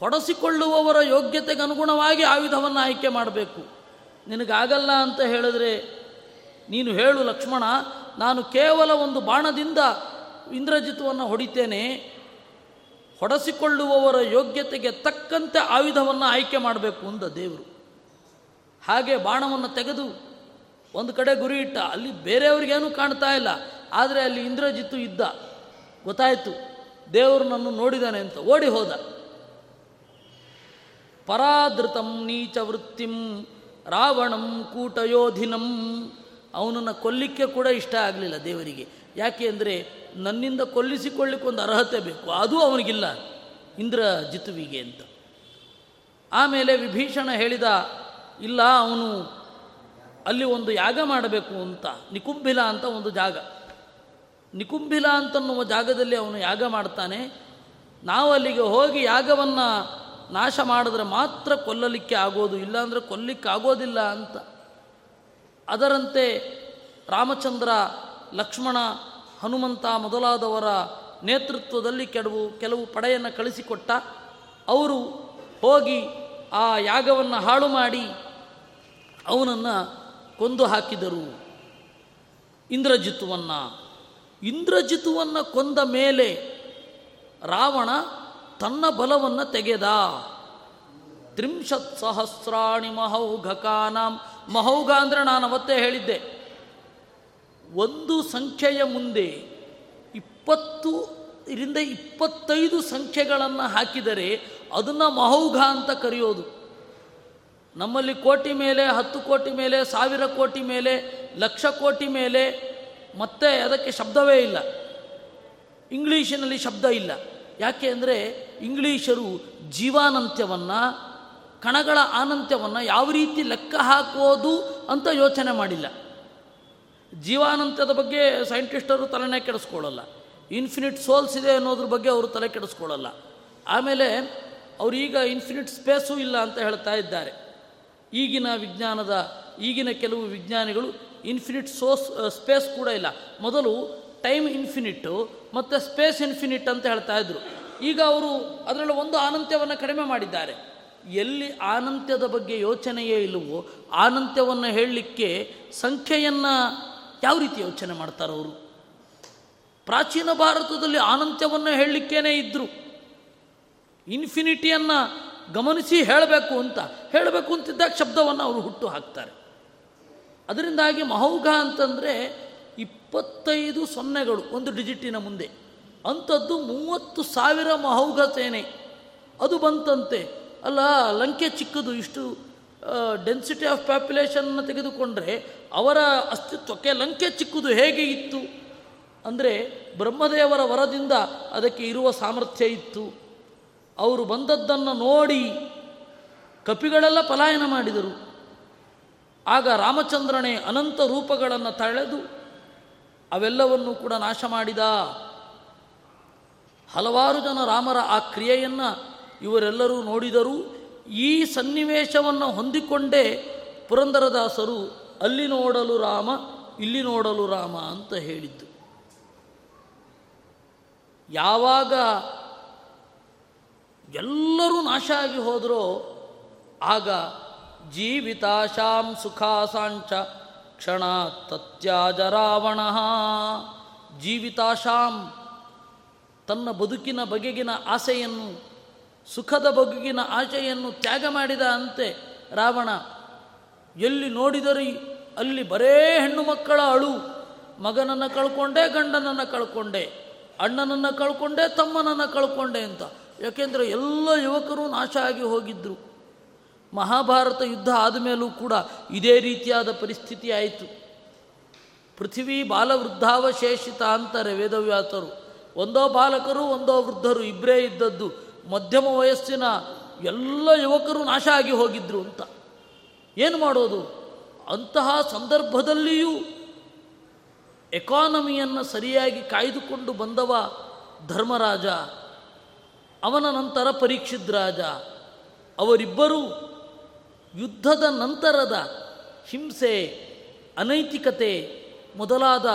ಹೊಡೆಸಿಕೊಳ್ಳುವವರ ಯೋಗ್ಯತೆಗೆ ಅನುಗುಣವಾಗಿ ಆಯುಧವನ್ನು ಆಯ್ಕೆ ಮಾಡಬೇಕು. ನಿನಗಾಗಲ್ಲ ಅಂತ ಹೇಳಿದ್ರೆ ನೀನು ಹೇಳು ಲಕ್ಷ್ಮಣ, ನಾನು ಕೇವಲ ಒಂದು ಬಾಣದಿಂದ ಇಂದ್ರಜಿತ್ವವನ್ನು ಹೊಡಿತೇನೆ ಹೊಡೆಸಿಕೊಳ್ಳುವವರ ಯೋಗ್ಯತೆಗೆ ತಕ್ಕಂತೆ ಆಯುಧವನ್ನು ಆಯ್ಕೆ ಮಾಡಬೇಕು ಅಂದ ದೇವರು. ಹಾಗೆ ಬಾಣವನ್ನು ತೆಗೆದು ಒಂದು ಕಡೆ ಗುರಿ ಇಟ್ಟ. ಅಲ್ಲಿ ಬೇರೆಯವ್ರಿಗೇನು ಕಾಣ್ತಾ ಇಲ್ಲ. ಆದರೆ ಅಲ್ಲಿ ಇಂದ್ರಜಿತ್ತು ಇದ್ದ. ಗೊತ್ತಾಯಿತು, ದೇವರು ನನ್ನ ನೋಡಿದಾನೆ ಅಂತ. ಓಡಿ ಹೋದ. ಪರಾದೃತಂ ನೀಚ ವೃತ್ತಿಂ, ರಾವಣಂ ಕೂಟಯೋಧಿನಂ ಅವನನ್ನು ಕೊಲ್ಲಿಕ್ಕೆ ಕೂಡ ಇಷ್ಟ ಆಗಲಿಲ್ಲ ದೇವರಿಗೆ. ಯಾಕೆ ಅಂದರೆ ನನ್ನಿಂದ ಕೊಲ್ಲಿಸಿಕೊಳ್ಳಿಕ್ಕೆ ಒಂದು ಅರ್ಹತೆ ಬೇಕು, ಅದು ಅವನಿಗಿಲ್ಲ, ಇಂದ್ರ ಜಿತುವಿಗೆ ಅಂತ. ಆಮೇಲೆ ವಿಭೀಷಣ ಹೇಳಿದ, ಇಲ್ಲ, ಅವನು ಅಲ್ಲಿ ಒಂದು ಯಾಗ ಮಾಡಬೇಕು ಅಂತ, ನಿಕುಂಭಿಲ ಅಂತ ಒಂದು ಜಾಗ. ನಿಕುಂಭಿಲ ಅಂತನ್ನುವ ಜಾಗದಲ್ಲಿ ಅವನು ಯಾಗ ಮಾಡ್ತಾನೆ. ನಾವು ಅಲ್ಲಿಗೆ ಹೋಗಿ ಯಾಗವನ್ನು ನಾಶ ಮಾಡಿದ್ರೆ ಮಾತ್ರ ಕೊಲ್ಲಲಿಕ್ಕೆ ಆಗೋದು, ಇಲ್ಲಾಂದರೆ ಕೊಲ್ಲಲಿಕ್ಕೆ ಆಗೋದಿಲ್ಲ ಅಂತ. ಅದರಂತೆ ರಾಮಚಂದ್ರ ಲಕ್ಷ್ಮಣ, ಹನುಮಂತ ಮೊದಲಾದವರ ನೇತೃತ್ವದಲ್ಲಿ ಕೆಲವು ಕೆಲವು ಪಡೆಯನ್ನು ಕಳಿಸಿಕೊಟ್ಟ. ಅವರು ಹೋಗಿ ಆ ಯಾಗವನ್ನು ಹಾಳು ಮಾಡಿ ಅವನನ್ನು ಕೊಂದು ಹಾಕಿದರು. ಇಂದ್ರಜಿತುವನ್ನು. ಇಂದ್ರಜಿತುವನ್ನು ಕೊಂದ ಮೇಲೆ ರಾವಣ ತನ್ನ ಬಲವನ್ನು ತೆಗೆದ. ತ್ರಿಂಶತ್ ಸಹಸ್ರಾಣಿ ಮಹೌಘಕಾನಾಂ. ಮಹೌಘ ಅಂದರೆ ನಾನು ಅವತ್ತೇ ಹೇಳಿದ್ದೆ. ಒಂದು ಸಂಖ್ಯೆಯ ಮುಂದೆ ಇಪ್ಪತ್ತು ಇದರಿಂದ ಇಪ್ಪತ್ತೈದು ಸಂಖ್ಯೆಗಳನ್ನು ಹಾಕಿದರೆ ಅದನ್ನು ಮಹೌಘ ಅಂತ ಕರೆಯೋದು. ನಮ್ಮಲ್ಲಿ ಕೋಟಿ ಮೇಲೆ, ಹತ್ತು ಕೋಟಿ ಮೇಲೆ, ಸಾವಿರ ಕೋಟಿ ಮೇಲೆ, ಲಕ್ಷ ಕೋಟಿ ಮೇಲೆ, ಮತ್ತೆ ಅದಕ್ಕೆ ಶಬ್ದವೇ ಇಲ್ಲ. ಇಂಗ್ಲೀಷಿನಲ್ಲಿ ಶಬ್ದ ಇಲ್ಲ. ಯಾಕೆ ಅಂದರೆ ಇಂಗ್ಲೀಷರು ಜೀವಾನಂತ್ಯವನ್ನು, ಕಣಗಳ ಆನಂತ್ಯವನ್ನು ಯಾವ ರೀತಿ ಲೆಕ್ಕ ಹಾಕೋದು ಅಂತ ಯೋಚನೆ ಮಾಡಿಲ್ಲ. ಜೀವಾನಂತ್ಯದ ಬಗ್ಗೆ ಸೈಂಟಿಸ್ಟರು ತಲೆನೇ ಕೆಡಿಸ್ಕೊಳ್ಳಲ್ಲ. ಇನ್ಫಿನಿಟ್ ಸೋಲ್ಸ್ ಇದೆ ಅನ್ನೋದ್ರ ಬಗ್ಗೆ ಅವರು ತಲೆ ಕೆಡಿಸ್ಕೊಳ್ಳಲ್ಲ. ಆಮೇಲೆ ಅವರೀಗ ಇನ್ಫಿನಿಟ್ ಸ್ಪೇಸೂ ಇಲ್ಲ ಅಂತ ಹೇಳ್ತಾ ಇದ್ದಾರೆ. ಈಗಿನ ವಿಜ್ಞಾನದ, ಈಗಿನ ಕೆಲವು ವಿಜ್ಞಾನಿಗಳು ಇನ್ಫಿನಿಟ್ ಸೋಸ್ ಸ್ಪೇಸ್ ಕೂಡ ಇಲ್ಲ. ಮೊದಲು ಟೈಮ್ ಇನ್ಫಿನಿಟ್ಟು ಮತ್ತು ಸ್ಪೇಸ್ ಇನ್ಫಿನಿಟ್ ಅಂತ ಹೇಳ್ತಾ ಇದ್ರು. ಈಗ ಅವರು ಅದರಲ್ಲಿ ಒಂದು ಆನಂತ್ಯವನ್ನು ಕಡಿಮೆ ಮಾಡಿದ್ದಾರೆ. ಎಲ್ಲಿ ಆನಂತ್ಯದ ಬಗ್ಗೆ ಯೋಚನೆಯೇ ಇಲ್ಲವೋ ಆನಂತ್ಯವನ್ನು ಹೇಳಲಿಕ್ಕೆ ಸಂಖ್ಯೆಯನ್ನು ಯಾವ ರೀತಿ ಯೋಚನೆ ಮಾಡ್ತಾರೆ ಅವರು? ಪ್ರಾಚೀನ ಭಾರತದಲ್ಲಿ ಆನಂತ್ಯವನ್ನು ಹೇಳಲಿಕ್ಕೇನೆ ಇದ್ದರು ಇನ್ಫಿನಿಟಿಯನ್ನು ಗಮನಿಸಿ ಹೇಳಬೇಕು ಅಂತ. ಹೇಳಬೇಕು ಅಂತಿದ್ದಾಗ ಶಬ್ದವನ್ನು ಅವರು ಹುಟ್ಟು ಹಾಕ್ತಾರೆ. ಅದರಿಂದಾಗಿ ಮಹೌಘ ಅಂತಂದರೆ ಇಪ್ಪತ್ತೈದು ಸೊನ್ನೆಗಳು, ಒಂದು ಡಿಜಿಟಿನ ಮುಂದೆ. ಅಂಥದ್ದು ಮೂವತ್ತು ಸಾವಿರ ಮಹೌಘ ಸೇನೆ. ಅದು ಬಂತಂತೆ. ಅಲ್ಲ, ಲಂಕೆ ಚಿಕ್ಕದು, ಇಷ್ಟು ಡೆನ್ಸಿಟಿ ಆಫ್ ಪಾಪ್ಯುಲೇಷನ್ನ ತೆಗೆದುಕೊಂಡ್ರೆ ಅವರ ಅಸ್ತಿತ್ವಕ್ಕೆ ಲಂಕೆ ಚಿಕ್ಕುದು ಹೇಗೆ ಇತ್ತು? ಅಂದರೆ ಬ್ರಹ್ಮದೇವರ ವರದಿಂದ ಅದಕ್ಕೆ ಇರುವ ಸಾಮರ್ಥ್ಯ ಇತ್ತು. ಅವರು ಬಂದದ್ದನ್ನು ನೋಡಿ ಕಪಿಗಳೆಲ್ಲ ಪಲಾಯನ ಮಾಡಿದರು. ಆಗ ರಾಮಚಂದ್ರನೇ ಅನಂತ ರೂಪಗಳನ್ನು ತಳೆದು ಅವೆಲ್ಲವನ್ನು ಕೂಡ ನಾಶ ಮಾಡಿದ. ಹಲವಾರು ಜನ ರಾಮರ ಆ ಕ್ರಿಯೆಯನ್ನು ಇವರೆಲ್ಲರೂ ನೋಡಿದರು. ಈ ಸನ್ನಿವೇಶವನ್ನು ಹೊಂದಿಕೊಂಡೇ ಪುರಂದರದಾಸರು ಅಲ್ಲಿ ನೋಡಲು ರಾಮ, ಇಲ್ಲಿ ನೋಡಲು ರಾಮ ಅಂತ ಹೇಳಿದ್ದು. ಯಾವಾಗ ಎಲ್ಲರೂ ನಾಶ ಆಗಿ ಹೋದರೋ ಆಗ ಜೀವಿತಾಶಾಂ ಸುಖಾಸಾಂಚ ಕ್ಷಣ ತತ್ಯಾಜ ರಾವಣ. ಜೀವಿತಾಶಾಂ ತನ್ನ ಬದುಕಿನ ಬಗೆಗಿನ ಆಸೆಯನ್ನು ಸುಖದ ಬಗೆಗಿನ ಆಶೆಯನ್ನು ತ್ಯಾಗ ಮಾಡಿದ ಅಂತೆ ರಾವಣ, ಎಲ್ಲಿ ನೋಡಿದರೆ ಅಲ್ಲಿ ಬರೇ ಹೆಣ್ಣು ಮಕ್ಕಳ ಅಳು. ಮಗನನ್ನು ಕಳ್ಕೊಂಡೆ, ಗಂಡನನ್ನು ಕಳ್ಕೊಂಡೆ, ಅಣ್ಣನನ್ನು ಕಳ್ಕೊಂಡೆ, ತಮ್ಮನನ್ನು ಕಳ್ಕೊಂಡೆ ಅಂತ. ಯಾಕೆಂದರೆ ಎಲ್ಲ ಯುವಕರು ನಾಶ ಆಗಿ ಹೋಗಿದ್ದರು ಮಹಾಭಾರತ ಯುದ್ಧ ಆದಮೇಲೂ ಕೂಡ ಇದೇ ರೀತಿಯಾದ ಪರಿಸ್ಥಿತಿ ಆಯಿತು. ಪೃಥ್ವಿ ಬಾಲವೃದ್ಧಾವಶೇಷಿತ ಅಂತಾರೆ ವೇದವ್ಯಾಸರು. ಒಂದೋ ಬಾಲಕರು, ಒಂದೋ ವೃದ್ಧರು ಇಬ್ಬರೇ ಇದ್ದದ್ದು. ಮಧ್ಯಮ ವಯಸ್ಸಿನ ಎಲ್ಲ ಯುವಕರು ನಾಶ ಆಗಿ ಹೋಗಿದ್ರು ಅಂತ. ಏನು ಮಾಡೋದು? ಅಂತಹ ಸಂದರ್ಭದಲ್ಲಿಯೂ ಎಕಾನಮಿಯನ್ನು ಸರಿಯಾಗಿ ಕಾಯ್ದುಕೊಂಡು ಬಂದವ ಧರ್ಮರಾಜ, ಅವನ ನಂತರ ಪರೀಕ್ಷಿದ ರಾಜ, ಅವರಿಬ್ಬರೂ ಯುದ್ಧದ ನಂತರದ ಹಿಂಸೆ, ಅನೈತಿಕತೆ ಮೊದಲಾದ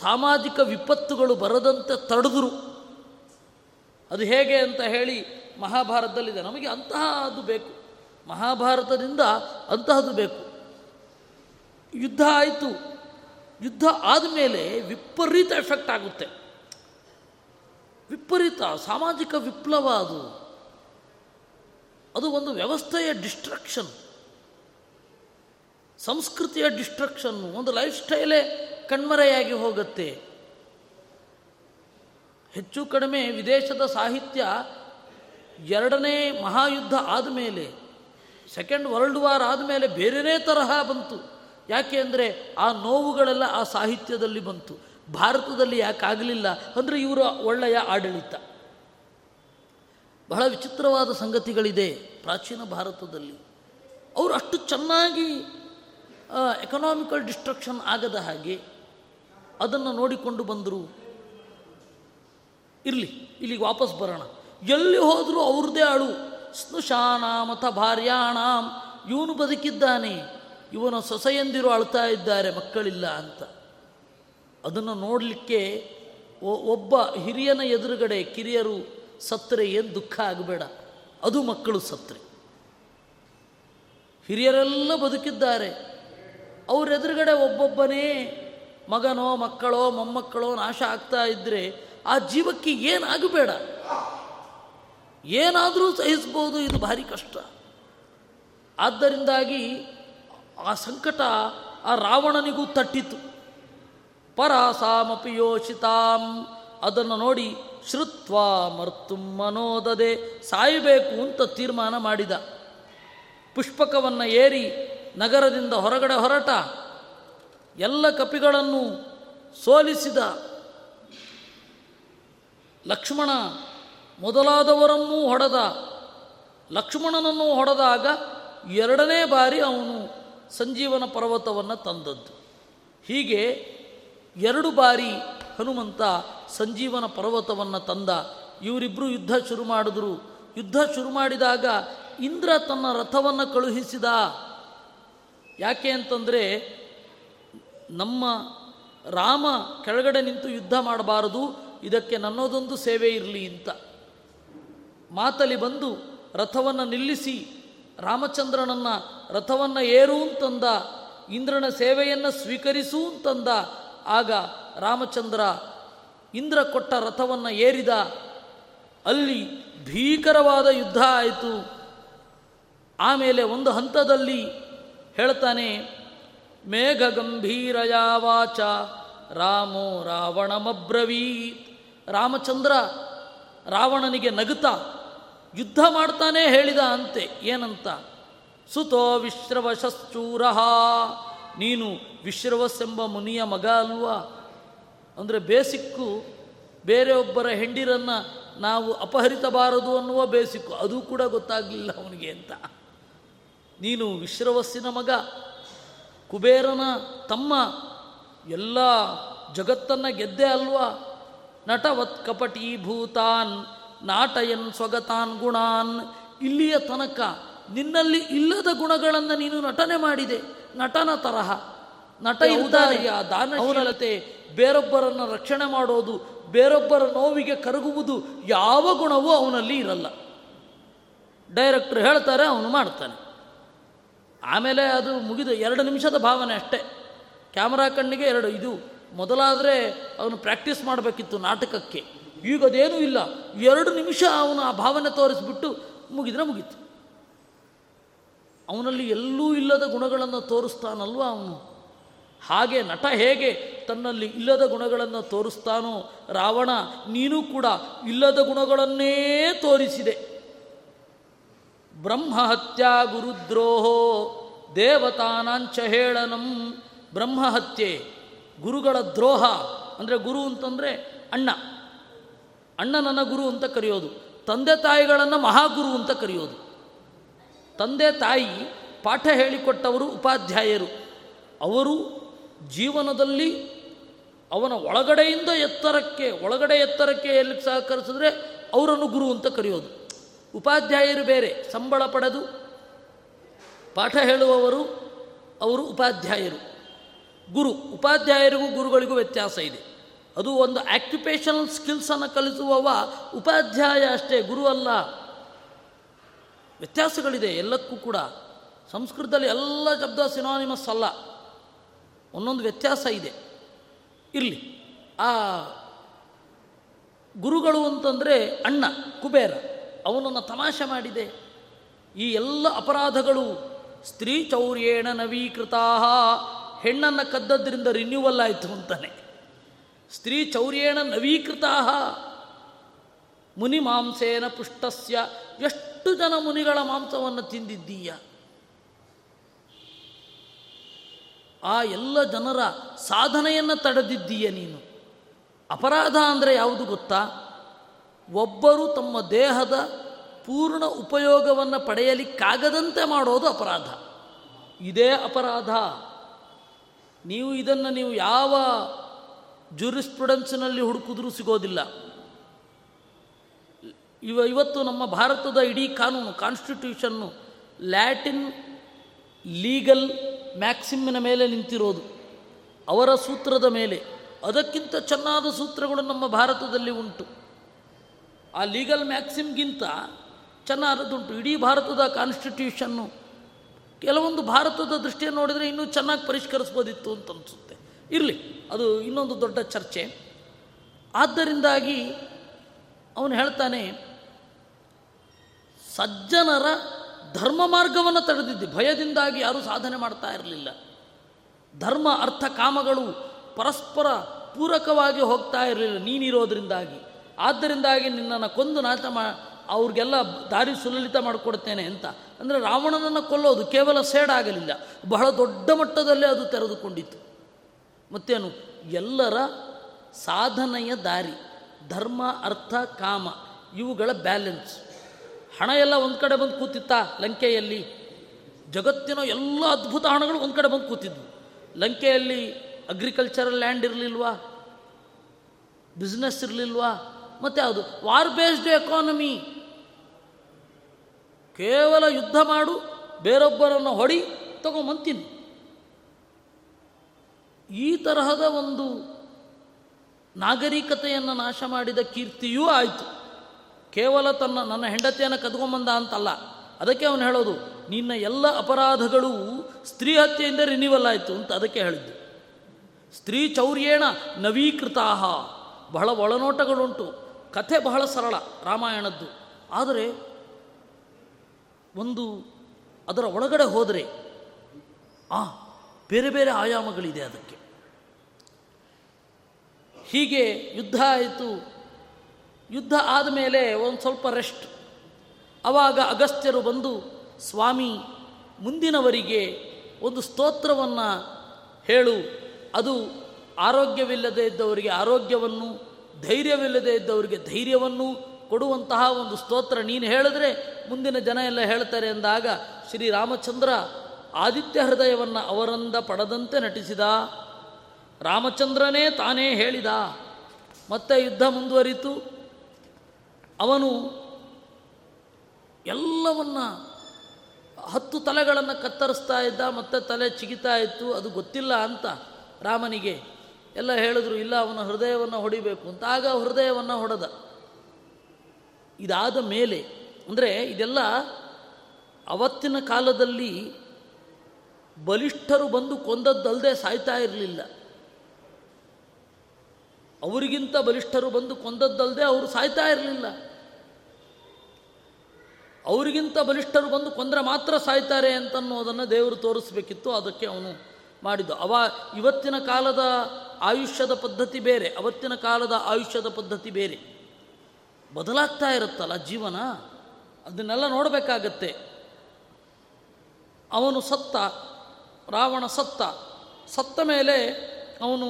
ಸಾಮಾಜಿಕ ವಿಪತ್ತುಗಳು ಬರದಂತೆ ತಡೆದರು. ಅದು ಹೇಗೆ ಅಂತ ಹೇಳಿ ಮಹಾಭಾರತದಲ್ಲಿದೆ. ನಮಗೆ ಅಂತಹ ಅದು ಬೇಕು. ಮಹಾಭಾರತದಿಂದ ಅಂತಹದ್ದು ಬೇಕು. ಯುದ್ಧ ಆಯಿತು. ಯುದ್ಧ ಆದಮೇಲೆ ವಿಪರೀತ ಎಫೆಕ್ಟ್ ಆಗುತ್ತೆ. ವಿಪರೀತ ಸಾಮಾಜಿಕ ವಿಪ್ಲವ ಅದು. ಅದು ಒಂದು ವ್ಯವಸ್ಥೆಯ ಡಿಸ್ಟ್ರಕ್ಷನ್ ಸಂಸ್ಕೃತಿಯ ಡಿಸ್ಟ್ರಕ್ಷನ್ನು ಒಂದು ಲೈಫ್ ಸ್ಟೈಲೇ ಕಣ್ಮರೆಯಾಗಿ ಹೋಗುತ್ತೆ. ಹೆಚ್ಚು ಕಡಿಮೆ ವಿದೇಶದ ಸಾಹಿತ್ಯ ಎರಡನೇ ಮಹಾಯುದ್ಧ ಆದಮೇಲೆ ಸೆಕೆಂಡ್ ವರ್ಲ್ಡ್ ವಾರ್ ಆದಮೇಲೆ ಬೇರೆನೇ ತರಹ ಬಂತು. ಯಾಕೆ ಅಂದರೆ ಆ ನೋವುಗಳೆಲ್ಲ ಆ ಸಾಹಿತ್ಯದಲ್ಲಿ ಬಂತು. ಭಾರತದಲ್ಲಿ ಯಾಕಾಗಲಿಲ್ಲ ಅಂದರೆ ಇವರ ಒಳ್ಳೆಯ ಆಡಳಿತ. ಬಹಳ ವಿಚಿತ್ರವಾದ ಸಂಗತಿಗಳಿದೆ ಪ್ರಾಚೀನ ಭಾರತದಲ್ಲಿ. ಅವರು ಅಷ್ಟು ಚೆನ್ನಾಗಿ ಎಕನಾಮಿಕಲ್ ಡಿಸ್ಟ್ರಕ್ಷನ್ ಆಗದ ಹಾಗೆ ಅದನ್ನು ನೋಡಿಕೊಂಡು ಬಂದರು. ಇರಲಿ, ಇಲ್ಲಿಗೆ ವಾಪಸ್ ಬರೋಣ. ಎಲ್ಲಿ ಹೋದರೂ ಅವ್ರದ್ದೇ ಅಳು ಸ್ನುಷಾನಾಮಥ ಭಾರ್ಯಾಣಾಂ, ಇವನು ಬದುಕಿದ್ದಾನೆ. ಇವನ ಸೊಸೆಯಂದಿರು ಅಳ್ತಾ ಇದ್ದಾರೆ, ಮಕ್ಕಳಿಲ್ಲ ಅಂತ. ಅದನ್ನು ನೋಡಲಿಕ್ಕೆ ಒಬ್ಬ ಹಿರಿಯನ ಎದುರುಗಡೆ ಕಿರಿಯರು ಸತ್ತರೆ ಏನು ದುಃಖ ಆಗಬೇಡ. ಅದು ಮಕ್ಕಳು ಸತ್ತರೆ ಹಿರಿಯರೆಲ್ಲ ಬದುಕಿದ್ದಾರೆ. ಅವರೆದುರುಗಡೆ ಒಬ್ಬೊಬ್ಬನೇ ಮಗನೋ, ಮಕ್ಕಳೋ, ಮೊಮ್ಮಕ್ಕಳೋ ನಾಶ ಆಗ್ತಾ ಇದ್ದರೆ ಆ ಜೀವಕ್ಕೆ ಏನಾಗಬೇಡ ಏನಾದರೂ ಸಹಿಸ್ಬೋದು, ಇದು ಭಾರಿ ಕಷ್ಟ. ಆದ್ದರಿಂದಾಗಿ ಆ ಸಂಕಟ ಆ ರಾವಣನಿಗೂ ತಟ್ಟಿತು. ಪರಾಸಾಮಪಿ ಯೋಷಿತಾಂ ಅದನ್ನು ನೋಡಿ ಶ್ರುತ್ವ ಮರ್ತು ಮನೋದದೆ ಸಾಯಬೇಕು ಅಂತ ತೀರ್ಮಾನ ಮಾಡಿದ. ಪುಷ್ಪಕವನ್ನು ಏರಿ ನಗರದಿಂದ ಹೊರಗಡೆ ಹೊರಟ. ಎಲ್ಲ ಕಪಿಗಳನ್ನು ಸೋಲಿಸಿದ. ಲಕ್ಷ್ಮಣ ಮೊದಲಾದವರನ್ನೂ ಹೊಡೆದ. ಲಕ್ಷ್ಮಣನನ್ನು ಹೊಡೆದಾಗ ಎರಡನೇ ಬಾರಿ ಅವನು ಸಂಜೀವನ ಪರ್ವತವನ್ನು ತಂದದ್ದು. ಹೀಗೆ ಎರಡು ಬಾರಿ ಹನುಮಂತ ಸಂಜೀವನ ಪರ್ವತವನ್ನು ತಂದ. ಇವರಿಬ್ಬರು ಯುದ್ಧ ಶುರು ಮಾಡಿದ್ರು. ಯುದ್ಧ ಶುರು ಮಾಡಿದಾಗ ಇಂದ್ರ ತನ್ನ ರಥವನ್ನು ಕಳುಹಿಸಿದ. ಯಾಕೆ ಅಂತಂದರೆ ನಮ್ಮ ರಾಮ ಕೆಳಗಡೆ ನಿಂತು ಯುದ್ಧ ಮಾಡಬಾರದು. ಇದಕ್ಕೆ ನನ್ನದೊಂದು ಸೇವೆ ಇರಲಿ ಅಂತ. ಮಾತಲಿ ಬಂದು ರಥವನ್ನು ನಿಲ್ಲಿಸಿ ರಾಮಚಂದ್ರನನ್ನು ರಥವನ್ನು ಏರು ಅಂತಂದ, ಇಂದ್ರನ ಸೇವೆಯನ್ನು ಸ್ವೀಕರಿಸು ಅಂತಂದ, ಆಗ ರಾಮಚಂದ್ರ ಇಂದ್ರ ಕೊಟ್ಟ ರಥವನ್ನು ಏರಿದ. ಅಲ್ಲಿ ಭೀಕರವಾದ ಯುದ್ಧ ಆಯಿತು. ಆಮೇಲೆ ಒಂದು ಹಂತದಲ್ಲಿ ಹೇಳ್ತಾನೆ ಮೇಘ ಗಂಭೀರಯಾವಾಚ ರಾಮೋ ರಾವಣಮಬ್ರವೀತ್. ರಾಮಚಂದ್ರ ರಾವಣನಿಗೆ ನಗುತ್ತಾ, ಯುದ್ಧ ಮಾಡ್ತಾನೆ ಹೇಳಿದ ಅಂತೆ, ಏನಂತ? ಸುತೋ ವಿಶ್ರವಶಶ್ಚೂರ, ನೀನು ವಿಶ್ರವಸ್ಸೆಂಬ ಮುನಿಯ ಮಗ ಅಲ್ವಾ? ಅಂದರೆ ಬೇಸಿಕ್ಕು ಬೇರೆಯೊಬ್ಬರ ಹೆಂಡಿರನ್ನು ನಾವು ಅಪಹರಿತಬಾರದು ಅನ್ನುವ ಬೇಸಿಕ್ಕು, ಅದು ಕೂಡ ಗೊತ್ತಾಗಲಿಲ್ಲ ಅವನಿಗೆ ಅಂತ. ನೀನು ವಿಶ್ರವಸ್ಸಿನ ಮಗ, ಕುಬೇರನ ತಮ್ಮ, ಎಲ್ಲ ಜಗತ್ತನ್ನು ಗೆದ್ದೆ ಅಲ್ವಾ? ನಟವತ್ ಕಪಟೀಭೂತಾನ್ ನಾಟಯನ್ ಸ್ವಗತಾನ್ ಗುಣಾನ್. ಇಲ್ಲಿಯ ತನಕ ನಿನ್ನಲ್ಲಿ ಇಲ್ಲದ ಗುಣಗಳನ್ನು ನೀನು ನಟನೆ ಮಾಡಿದೆ. ನಟನ ತರಹ. ನಟ ಔದಾರ್ಯ ದಾನಶೀಲತೆ ಬೇರೊಬ್ಬರನ್ನು ರಕ್ಷಣೆ ಮಾಡೋದು ಬೇರೊಬ್ಬರ ನೋವಿಗೆ ಕರಗುವುದು ಯಾವ ಗುಣವೂ ಅವನಲ್ಲಿ ಇರಲ್ಲ. ಡೈರೆಕ್ಟ್ರ್ ಹೇಳ್ತಾರೆ ಅವನು ಮಾಡ್ತಾನೆ. ಆಮೇಲೆ ಅದು ಮುಗಿದು ಎರಡು ನಿಮಿಷದ ಭಾವನೆ ಅಷ್ಟೇ. ಕ್ಯಾಮರಾ ಕಣ್ಣಿಗೆ ಎರಡು ಇದು ಮೊದಲಾದರೆ ಅವನು ಪ್ರಾಕ್ಟೀಸ್ ಮಾಡಬೇಕಿತ್ತು ನಾಟಕಕ್ಕೆ. ಈಗ ಅದೇನೂ ಇಲ್ಲ. ಎರಡು ನಿಮಿಷ ಅವನು ಆ ಭಾವನೆ ತೋರಿಸ್ಬಿಟ್ಟು ಮುಗಿದ್ರೆ ಮುಗೀತು. ಅವನಲ್ಲಿ ಎಲ್ಲೂ ಇಲ್ಲದ ಗುಣಗಳನ್ನು ತೋರಿಸ್ತಾನಲ್ವ ಅವನು? ಹಾಗೆ ನಟ ಹೇಗೆ ತನ್ನಲ್ಲಿ ಇಲ್ಲದ ಗುಣಗಳನ್ನು ತೋರಿಸ್ತಾನೋ ರಾವಣ ನೀನು ಕೂಡ ಇಲ್ಲದ ಗುಣಗಳನ್ನೇ ತೋರಿಸಿದೆ. ಬ್ರಹ್ಮಹತ್ಯಾ ಗುರುದ್ರೋಹೋ ದೇವತಾನಾಂಚ ಹೇಳನಂ ಬ್ರಹ್ಮಹತ್ಯೆ ಗುರುಗಳ ದ್ರೋಹ ಅಂದರೆ ಗುರು ಅಂತಂದರೆ ಅಣ್ಣ. ಅಣ್ಣನನ್ನ ಗುರು ಅಂತ ಕರೆಯೋದು. ತಂದೆ ತಾಯಿಗಳನ್ನು ಮಹಾಗುರು ಅಂತ ಕರೆಯೋದು. ತಂದೆ ತಾಯಿ ಪಾಠ ಹೇಳಿಕೊಟ್ಟವರು ಉಪಾಧ್ಯಾಯರು. ಅವರು ಜೀವನದಲ್ಲಿ ಅವನ ಒಳಗಡೆಯಿಂದ ಎತ್ತರಕ್ಕೆ, ಒಳಗಡೆ ಎತ್ತರಕ್ಕೆ ಎಲ್ಲಿ ಸಹಕರಿಸಿದ್ರೆ ಅವರನ್ನು ಗುರು ಅಂತ ಕರೆಯೋದು. ಉಪಾಧ್ಯಾಯರು ಬೇರೆ, ಸಂಬಳ ಪಡೆದು ಪಾಠ ಹೇಳುವವರು ಅವರು ಉಪಾಧ್ಯಾಯರು. ಗುರು, ಉಪಾಧ್ಯಾಯರಿಗೂ ಗುರುಗಳಿಗೂ ವ್ಯತ್ಯಾಸ ಇದೆ. ಅದು ಒಂದು ಆಕ್ಯುಪೇಷನಲ್ ಸ್ಕಿಲ್ಸನ್ನು ಕಲಿಸುವವ ಉಪಾಧ್ಯಾಯ ಅಷ್ಟೇ, ಗುರು ಅಲ್ಲ. ವ್ಯತ್ಯಾಸಗಳಿದೆ, ಎಲ್ಲಕ್ಕೂ ಕೂಡ. ಸಂಸ್ಕೃತದಲ್ಲಿ ಎಲ್ಲ ಶಬ್ದ ಸಿನಾನಿಮಸ್ ಅಲ್ಲ. ಒಂದೊಂದು ವ್ಯತ್ಯಾಸ ಇದೆ. ಇರಲಿ. ಆ ಗುರುಗಳು ಅಂತಂದರೆ ಅಣ್ಣ, ಕುಬೇರ, ಅವನನ್ನು ತಮಾಷೆ ಮಾಡಿದೆ. ಈ ಎಲ್ಲ ಅಪರಾಧಗಳು, ಸ್ತ್ರೀ ಚೌರ್ಯೇಣ ನವೀಕೃತಾ ಹೆಣ್ಣನ್ನು ಕದ್ದದ್ರಿಂದ ರಿನ್ಯೂವಲ್ ಆಯಿತು ಅಂತಾನೆ. ಸ್ತ್ರೀ ಚೌರ್ಯೇಣ ನವೀಕೃತಾ ಮುನಿ ಮಾಂಸೇನ ಪುಷ್ಟಸ್ಯ. ಎಷ್ಟು ಜನ ಮುನಿಗಳ ಮಾಂಸವನ್ನು ತಿಂದಿದ್ದೀಯ? ಆ ಎಲ್ಲ ಜನರ ಸಾಧನೆಯನ್ನು ತಡೆದಿದ್ದೀಯ ನೀನು. ಅಪರಾಧ ಅಂದರೆ ಯಾವುದು ಗೊತ್ತಾ? ಒಬ್ಬರು ತಮ್ಮ ದೇಹದ ಪೂರ್ಣ ಉಪಯೋಗವನ್ನು ಪಡೆಯಲಿಕ್ಕಾಗದಂತೆ ಮಾಡೋದು ಅಪರಾಧ. ಇದೇ ಅಪರಾಧ. ನೀವು ಇದನ್ನು ನೀವು ಯಾವ ಜೂರಿಸ್ಪ್ರುಡೆನ್ಸ್ನಲ್ಲಿ ಹುಡುಕಿದ್ರೂ ಸಿಗೋದಿಲ್ಲ. ಇವ ಇವತ್ತು ನಮ್ಮ ಭಾರತದ ಇಡೀ ಕಾನೂನು ಕಾನ್ಸ್ಟಿಟ್ಯೂಷನ್ನು ಲ್ಯಾಟಿನ್ ಲೀಗಲ್ ಮ್ಯಾಕ್ಸಿಮಿನ ಮೇಲೆ ನಿಂತಿರೋದು. ಅವರ ಸೂತ್ರದ ಮೇಲೆ. ಅದಕ್ಕಿಂತ ಚೆನ್ನಾದ ಸೂತ್ರಗಳು ನಮ್ಮ ಭಾರತದಲ್ಲಿ ಉಂಟು. ಆ ಲೀಗಲ್ ಮ್ಯಾಕ್ಸಿಮ್ಗಿಂತ ಚೆನ್ನಾದದ್ದುಂಟು ಇಡೀ ಭಾರತದ ಕಾನ್ಸ್ಟಿಟ್ಯೂಷನ್ನು ಕೆಲವೊಂದು ಭಾರತದ ದೃಷ್ಟಿಯನ್ನು ನೋಡಿದರೆ ಇನ್ನೂ ಚೆನ್ನಾಗಿ ಪರಿಷ್ಕರಿಸ್ಬೋದಿತ್ತು ಅಂತ ಅನಿಸುತ್ತೆ. ಇರಲಿ, ಅದು ಇನ್ನೊಂದು ದೊಡ್ಡ ಚರ್ಚೆ. ಆದ್ದರಿಂದಾಗಿ ಅವನು ಹೇಳ್ತಾನೆ, ಸಜ್ಜನರ ಧರ್ಮ ಮಾರ್ಗವನ್ನು ತಡೆದಿದ್ದೆ. ಭಯದಿಂದಾಗಿ ಯಾರೂ ಸಾಧನೆ ಮಾಡ್ತಾ ಇರಲಿಲ್ಲ. ಧರ್ಮ, ಅರ್ಥ, ಕಾಮಗಳು ಪರಸ್ಪರ ಪೂರಕವಾಗಿ ಹೋಗ್ತಾ ಇರಲಿಲ್ಲ ನೀನಿರೋದ್ರಿಂದಾಗಿ. ಆದ್ದರಿಂದಾಗಿ ನಿನ್ನನ್ನು ಕೊಂದು ನಾಶ ಮಾ ಅವ್ರಿಗೆಲ್ಲ ದಾರಿ ಸುಲಲಿತ ಮಾಡಿಕೊಡ್ತೇನೆ ಅಂತ. ಅಂದರೆ ರಾವಣನನ್ನು ಕೊಲ್ಲೋದು ಕೇವಲ ಸೇಡಾಗಲಿಲ್ಲ ಬಹಳ ದೊಡ್ಡ ಮಟ್ಟದಲ್ಲೇ ಅದು ತೆರೆದುಕೊಂಡಿತ್ತು. ಮತ್ತೇನು? ಎಲ್ಲರ ಸಾಧನೆಯ ದಾರಿ. ಧರ್ಮ, ಅರ್ಥ, ಕಾಮ, ಇವುಗಳ ಬ್ಯಾಲೆನ್ಸ್. ಹಣ ಎಲ್ಲ ಒಂದು ಕಡೆ ಬಂದು ಕೂತಿತ್ತಾ ಲಂಕೆಯಲ್ಲಿ? ಜಗತ್ತಿನ ಎಲ್ಲ ಅದ್ಭುತ ಹಣಗಳು ಒಂದು ಕಡೆ ಬಂದು ಕೂತಿದ್ವು. ಲಂಕೆಯಲ್ಲಿ ಅಗ್ರಿಕಲ್ಚರಲ್ ಲ್ಯಾಂಡ್ ಇರಲಿಲ್ವಾ? ಬಿಸ್ನೆಸ್ ಇರಲಿಲ್ವಾ? ಮತ್ತು ಅದು ವಾರ್ ಬೇಸ್ಡ್ ಎಕಾನಮಿ ಕೇವಲ ಯುದ್ಧ ಮಾಡು, ಬೇರೊಬ್ಬರನ್ನು ಹೊಡಿ ತಗೊಂಬಂತೀನಿ ಈ ತರಹದ ಒಂದು ನಾಗರಿಕತೆಯನ್ನು ನಾಶ ಮಾಡಿದ ಕೀರ್ತಿಯೂ ಆಯಿತು. ಕೇವಲ ತನ್ನ, ನನ್ನ ಹೆಂಡತಿಯನ್ನು ಕದ್ಕೊಂಬಂದ ಅಂತಲ್ಲ. ಅದಕ್ಕೆ ಅವನು ಹೇಳೋದು, ನಿನ್ನ ಎಲ್ಲ ಅಪರಾಧಗಳು ಸ್ತ್ರೀ ಹತ್ಯೆಯಿಂದ ರಿನಿವಲ್ ಆಯಿತು ಅಂತ ಅದಕ್ಕೆ ಹೇಳಿದ್ದು. ಸ್ತ್ರೀ ಚೌರ್ಯೇಣ ನವೀಕೃತಾಹ. ಬಹಳ ಒಳನೋಟಗಳುಂಟು. ಕಥೆ ಬಹಳ ಸರಳ ರಾಮಾಯಣದ್ದು. ಆದರೆ ಒಂದು ಅದರ ಒಳಗಡೆ ಹೋದರೆ ಆ ಬೇರೆ ಬೇರೆ ಆಯಾಮಗಳಿದೆ ಅದಕ್ಕೆ. ಹೀಗೆ ಯುದ್ಧ ಆಯಿತು. ಯುದ್ಧ ಆದಮೇಲೆ ಒಂದು ಸ್ವಲ್ಪ ರೆಸ್ಟ್ ಆವಾಗ ಅಗಸ್ತ್ಯರು ಬಂದು ಸ್ವಾಮಿ ಮುಂದಿನವರಿಗೆ ಒಂದು ಸ್ತೋತ್ರವನ್ನು ಹೇಳು. ಅದು ಆರೋಗ್ಯವಿಲ್ಲದೆ ಇದ್ದವರಿಗೆ ಆರೋಗ್ಯವನ್ನು, ಧೈರ್ಯವಿಲ್ಲದೆ ಇದ್ದವರಿಗೆ ಧೈರ್ಯವನ್ನು ಕೊಡುವಂತಹ ಒಂದು ಸ್ತೋತ್ರ ನೀನು ಹೇಳಿದ್ರೆ ಮುಂದಿನ ಜನ ಎಲ್ಲ ಹೇಳ್ತಾರೆ ಎಂದಾಗ ಶ್ರೀರಾಮಚಂದ್ರ ಆದಿತ್ಯ ಹೃದಯವನ್ನು ಅವರಿಂದ ಪಡೆದಂತೆ ನಟಿಸಿದ. ರಾಮಚಂದ್ರನೇ ತಾನೇ ಹೇಳಿದ. ಮತ್ತೆ ಯುದ್ಧ ಮುಂದುವರಿತು. ಅವನು ಎಲ್ಲವನ್ನ ಹತ್ತು ತಲೆಗಳನ್ನು ಕತ್ತರಿಸ್ತಾ ಇದ್ದ, ಮತ್ತೆ ತಲೆ ಚಿಗಿತಾ ಇತ್ತು. ಅದು ಗೊತ್ತಿಲ್ಲ ಅಂತ ರಾಮನಿಗೆ ಎಲ್ಲ ಹೇಳಿದ್ರು, ಇಲ್ಲ, ಅವನ ಹೃದಯವನ್ನು ಹೊಡಿಬೇಕು. ಅಂತ ಆಗ ಹೃದಯವನ್ನು ಹೊಡೆದ. ಇದಾದ ಮೇಲೆ, ಅಂದರೆ ಇದೆಲ್ಲ ಅವತ್ತಿನ ಕಾಲದಲ್ಲಿ ಬಲಿಷ್ಠರು ಬಂದು ಕೊಂದದ್ದಲ್ಲದೆ ಸಾಯ್ತಾ ಇರಲಿಲ್ಲ. ಅವರಿಗಿಂತ ಬಲಿಷ್ಠರು ಬಂದು ಕೊಂದದ್ದಲ್ಲದೆ ಅವರು ಸಾಯ್ತಾ ಇರಲಿಲ್ಲ. ಅವರಿಗಿಂತ ಬಲಿಷ್ಠರು ಬಂದು ಕೊಂದರೆ ಮಾತ್ರ ಸಾಯ್ತಾರೆ ಅಂತನ್ನೋದನ್ನು ದೇವರು ತೋರಿಸ್ಬೇಕಿತ್ತು, ಅದಕ್ಕೆ ಅವನು ಮಾಡಿದ್ದು. ಅವ ಇವತ್ತಿನ ಕಾಲದ ಆಯುಷ್ಯದ ಪದ್ಧತಿ ಬೇರೆ, ಅವತ್ತಿನ ಕಾಲದ ಆಯುಷ್ಯದ ಪದ್ಧತಿ ಬೇರೆ. ಬದಲಾಗ್ತಾ ಇರುತ್ತಲ್ಲ ಜೀವನ? ಅದನ್ನೆಲ್ಲ ನೋಡಬೇಕಾಗತ್ತೆ. ಅವನು ಸತ್ತ, ರಾವಣ ಸತ್ತ ಸತ್ತ ಮೇಲೆ ಅವನು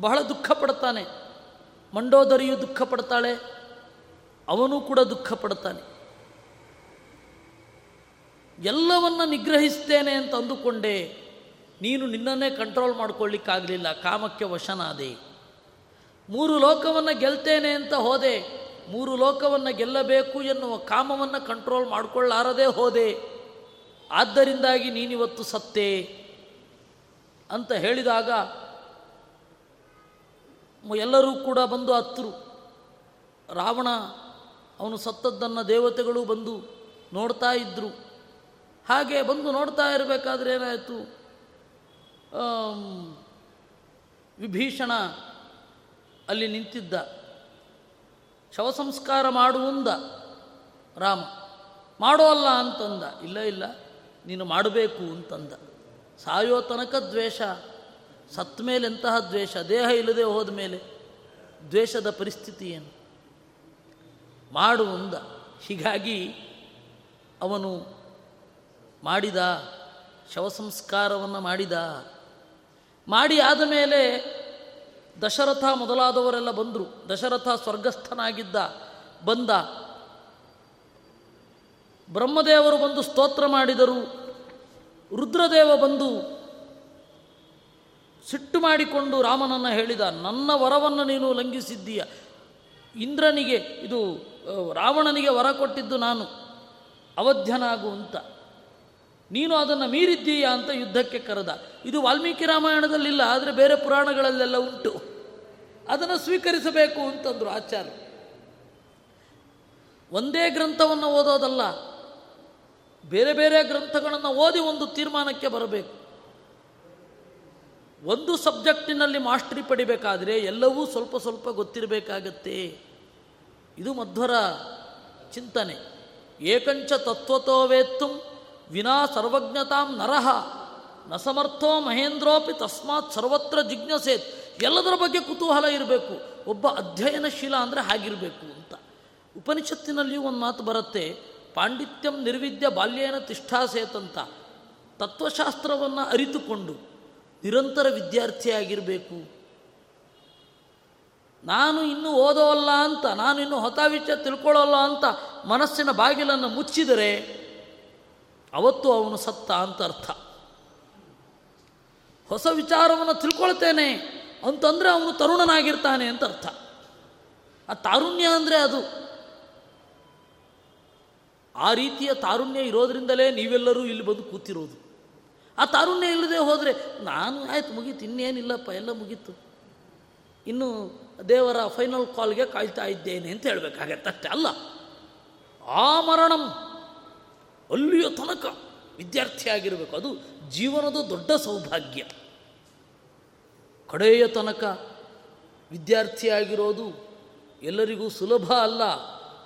ಬಹಳ ದುಃಖ ಪಡ್ತಾನೆ. ಮಂಡೋದರಿಯು ದುಃಖ ಪಡ್ತಾಳೆ, ಅವನು ಕೂಡ ದುಃಖ ಪಡ್ತಾನೆ. ಎಲ್ಲವನ್ನ ನಿಗ್ರಹಿಸ್ತೇನೆ ಅಂತ ಅಂದುಕೊಂಡೆ, ನೀನು ನಿನ್ನನ್ನೇ ಕಂಟ್ರೋಲ್ ಮಾಡ್ಕೊಳ್ಳಿಕ್ಕಾಗಲಿಲ್ಲ, ಕಾಮಕ್ಕೆ ವಶನಾದೆ. ಮೂರು ಲೋಕವನ್ನು ಗೆಲ್ತೇನೆ ಅಂತ ಹೋದೆ. ಮೂರು ಲೋಕವನ್ನು ಗೆಲ್ಲಬೇಕು ಎನ್ನುವ ಕಾಮವನ್ನು ಕಂಟ್ರೋಲ್ ಮಾಡಿಕೊಳ್ಳಾರದೇ ಹೋದೆ. ಆದ್ದರಿಂದಾಗಿ ನೀನಿವತ್ತು ಸತ್ತೆ. ಅಂತ ಹೇಳಿದಾಗ ಎಲ್ಲರೂ ಕೂಡ ಬಂದು ಹತ್ತರು ರಾವಣ ಅವನು ಸತ್ತದ್ದನ್ನು ದೇವತೆಗಳು ಬಂದು ನೋಡ್ತಾ ಇದ್ದರು ಹಾಗೆ ಬಂದು ನೋಡ್ತಾ ಇರಬೇಕಾದ್ರೆ ಏನಾಯಿತು? ವಿಭೀಷಣ ಅಲ್ಲಿ ನಿಂತಿದ್ದ. ಶವಸಂಸ್ಕಾರ ಮಾಡುವಂದ ರಾಮ ಮಾಡೋಲ್ಲ ಅಂತಂದ. ಇಲ್ಲ ಇಲ್ಲ, ನೀನು ಮಾಡಬೇಕು ಅಂತಂದ. ಸಾಯೋ ತನಕ ದ್ವೇಷ, ಸತ್ ಮೇಲೆ ಎಂತಹ ದ್ವೇಷ, ದೇಹ ಇಲ್ಲದೆ ಹೋದ ಮೇಲೆ ದ್ವೇಷದ ಪರಿಸ್ಥಿತಿ ಏನು? ಮಾಡುವಂದ ಹೀಗಾಗಿ ಅವನು ಮಾಡಿದ ಶವ ಸಂಸ್ಕಾರವನ್ನು ಮಾಡಿದ. ಮಾಡಿ ಆದ ಮೇಲೆ ದಶರಥ ಮೊದಲಾದವರೆಲ್ಲ ಬಂದರು. ದಶರಥ ಸ್ವರ್ಗಸ್ಥನಾಗಿದ್ದ, ಬಂದ. ಬ್ರಹ್ಮದೇವರು ಬಂದು ಸ್ತೋತ್ರ ಮಾಡಿದರು. ರುದ್ರದೇವ ಬಂದು ಸಿಟ್ಟು ಮಾಡಿಕೊಂಡು ರಾಮನನ್ನು ಹೇಳಿದ, ನನ್ನ ವರವನ್ನು ನೀನು ಲಂಘಿಸಿದ್ದೀಯ. ಇಂದ್ರನಿಗೆ, ಇದು ರಾವಣನಿಗೆ ವರ ಕೊಟ್ಟಿದ್ದು ನಾನು. ಅವಧ್ಯನಾಗು ಅಂತ. ನೀನು ಅದನ್ನು ಮೀರಿದ್ದೀಯಾ ಅಂತ ಯುದ್ಧಕ್ಕೆ ಕರೆದ. ಇದು ವಾಲ್ಮೀಕಿ ರಾಮಾಯಣದಲ್ಲಿಲ್ಲ, ಆದರೆ ಬೇರೆ ಪುರಾಣಗಳಲ್ಲೆಲ್ಲ ಉಂಟು. ಅದನ್ನು ಸ್ವೀಕರಿಸಬೇಕು ಅಂತಂದರು ಆಚಾರ್ಯ ಒಂದೇ ಗ್ರಂಥವನ್ನು ಓದೋದಲ್ಲ, ಬೇರೆ ಬೇರೆ ಗ್ರಂಥಗಳನ್ನು ಓದಿ ಒಂದು ತೀರ್ಮಾನಕ್ಕೆ ಬರಬೇಕು. ಒಂದು ಸಬ್ಜೆಕ್ಟಿನಲ್ಲಿ ಮಾಸ್ಟ್ರಿ ಪಡಿಬೇಕಾದರೆ ಎಲ್ಲವೂ ಸ್ವಲ್ಪ ಸ್ವಲ್ಪ ಗೊತ್ತಿರಬೇಕಾಗತ್ತೆ. ಇದು ಮಧ್ವರ ಚಿಂತನೆ. ಏಕಂಚ ತತ್ವತೋ ವೇತ್ತು ವಿನಾ ಸರ್ವಜ್ಞತಾಂ ನರಹ ನ ಸಮರ್ಥೋ ಮಹೇಂದ್ರೋಪಿ ತಸ್ಮಾತ್ ಸರ್ವತ್ರ ಜಿಜ್ಞಸೇತ್. ಎಲ್ಲದರ ಬಗ್ಗೆ ಕುತೂಹಲ ಇರಬೇಕು. ಒಬ್ಬ ಅಧ್ಯಯನಶೀಲ ಅಂದರೆ ಹಾಗಿರಬೇಕು ಅಂತ. ಉಪನಿಷತ್ತಿನಲ್ಲಿಯೂ ಒಂದು ಮಾತು ಬರುತ್ತೆ, ಪಾಂಡಿತ್ಯಂ ನಿರ್ವಿದ್ಯ ಬಾಲ್ಯೇನ ತಿಷ್ಠಾಸೇತಂತ ತತ್ವಶಾಸ್ತ್ರವನ್ನು ಅರಿತುಕೊಂಡು ನಿರಂತರ ವಿದ್ಯಾರ್ಥಿಯಾಗಿರಬೇಕು. ನಾನು ಇನ್ನೂ ಓದೋಲ್ಲ ಅಂತ, ನಾನು ಇನ್ನೂ ಹೊಸ ವಿಷಯ ತಿಳ್ಕೊಳ್ಳೋಲ್ಲ ಅಂತ ಮನಸ್ಸಿನ ಬಾಗಿಲನ್ನು ಮುಚ್ಚಿದರೆ ಅವತ್ತು ಅವನು ಸತ್ತ ಅಂತ ಅರ್ಥ. ಹೊಸ ವಿಚಾರವನ್ನು ತಿಳ್ಕೊಳ್ತೇನೆ. ಅಂತಂದರೆ ಅವನು ತರುಣನಾಗಿರ್ತಾನೆ ಅಂತ ಅರ್ಥ. ಆ ತಾರುಣ್ಯ ಅಂದರೆ ಅದು. ಆ ರೀತಿಯ ತಾರುಣ್ಯ ಇರೋದ್ರಿಂದಲೇ ನೀವೆಲ್ಲರೂ ಇಲ್ಲಿ ಬಂದು ಕೂತಿರೋದು. ಆ ತಾರುಣ್ಯ ಇಲ್ಲದೆ ಹೋದರೆ, ನಾನು ಆಯ್ತು ಮುಗೀತು, ಇನ್ನೇನಿಲ್ಲಪ್ಪ, ಎಲ್ಲ ಮುಗೀತು. ಇನ್ನು ದೇವರ ಫೈನಲ್ ಕಾಲ್ಗೆ ಕಾಯ್ತಾ ಇದ್ದೇನೆ ಅಂತ ಹೇಳಬೇಕಾಗತ್ತೆ, ಅಷ್ಟೇ ಅಲ್ಲ. ಆ ಮರಣಂ ಅಲ್ಲಿಯ ತನಕ ವಿದ್ಯಾರ್ಥಿಯಾಗಿರಬೇಕು. ಅದು ಜೀವನದ ದೊಡ್ಡ ಸೌಭಾಗ್ಯ. ಕಡೆಯ ತನಕ ವಿದ್ಯಾರ್ಥಿಯಾಗಿರೋದು ಎಲ್ಲರಿಗೂ ಸುಲಭ ಅಲ್ಲ.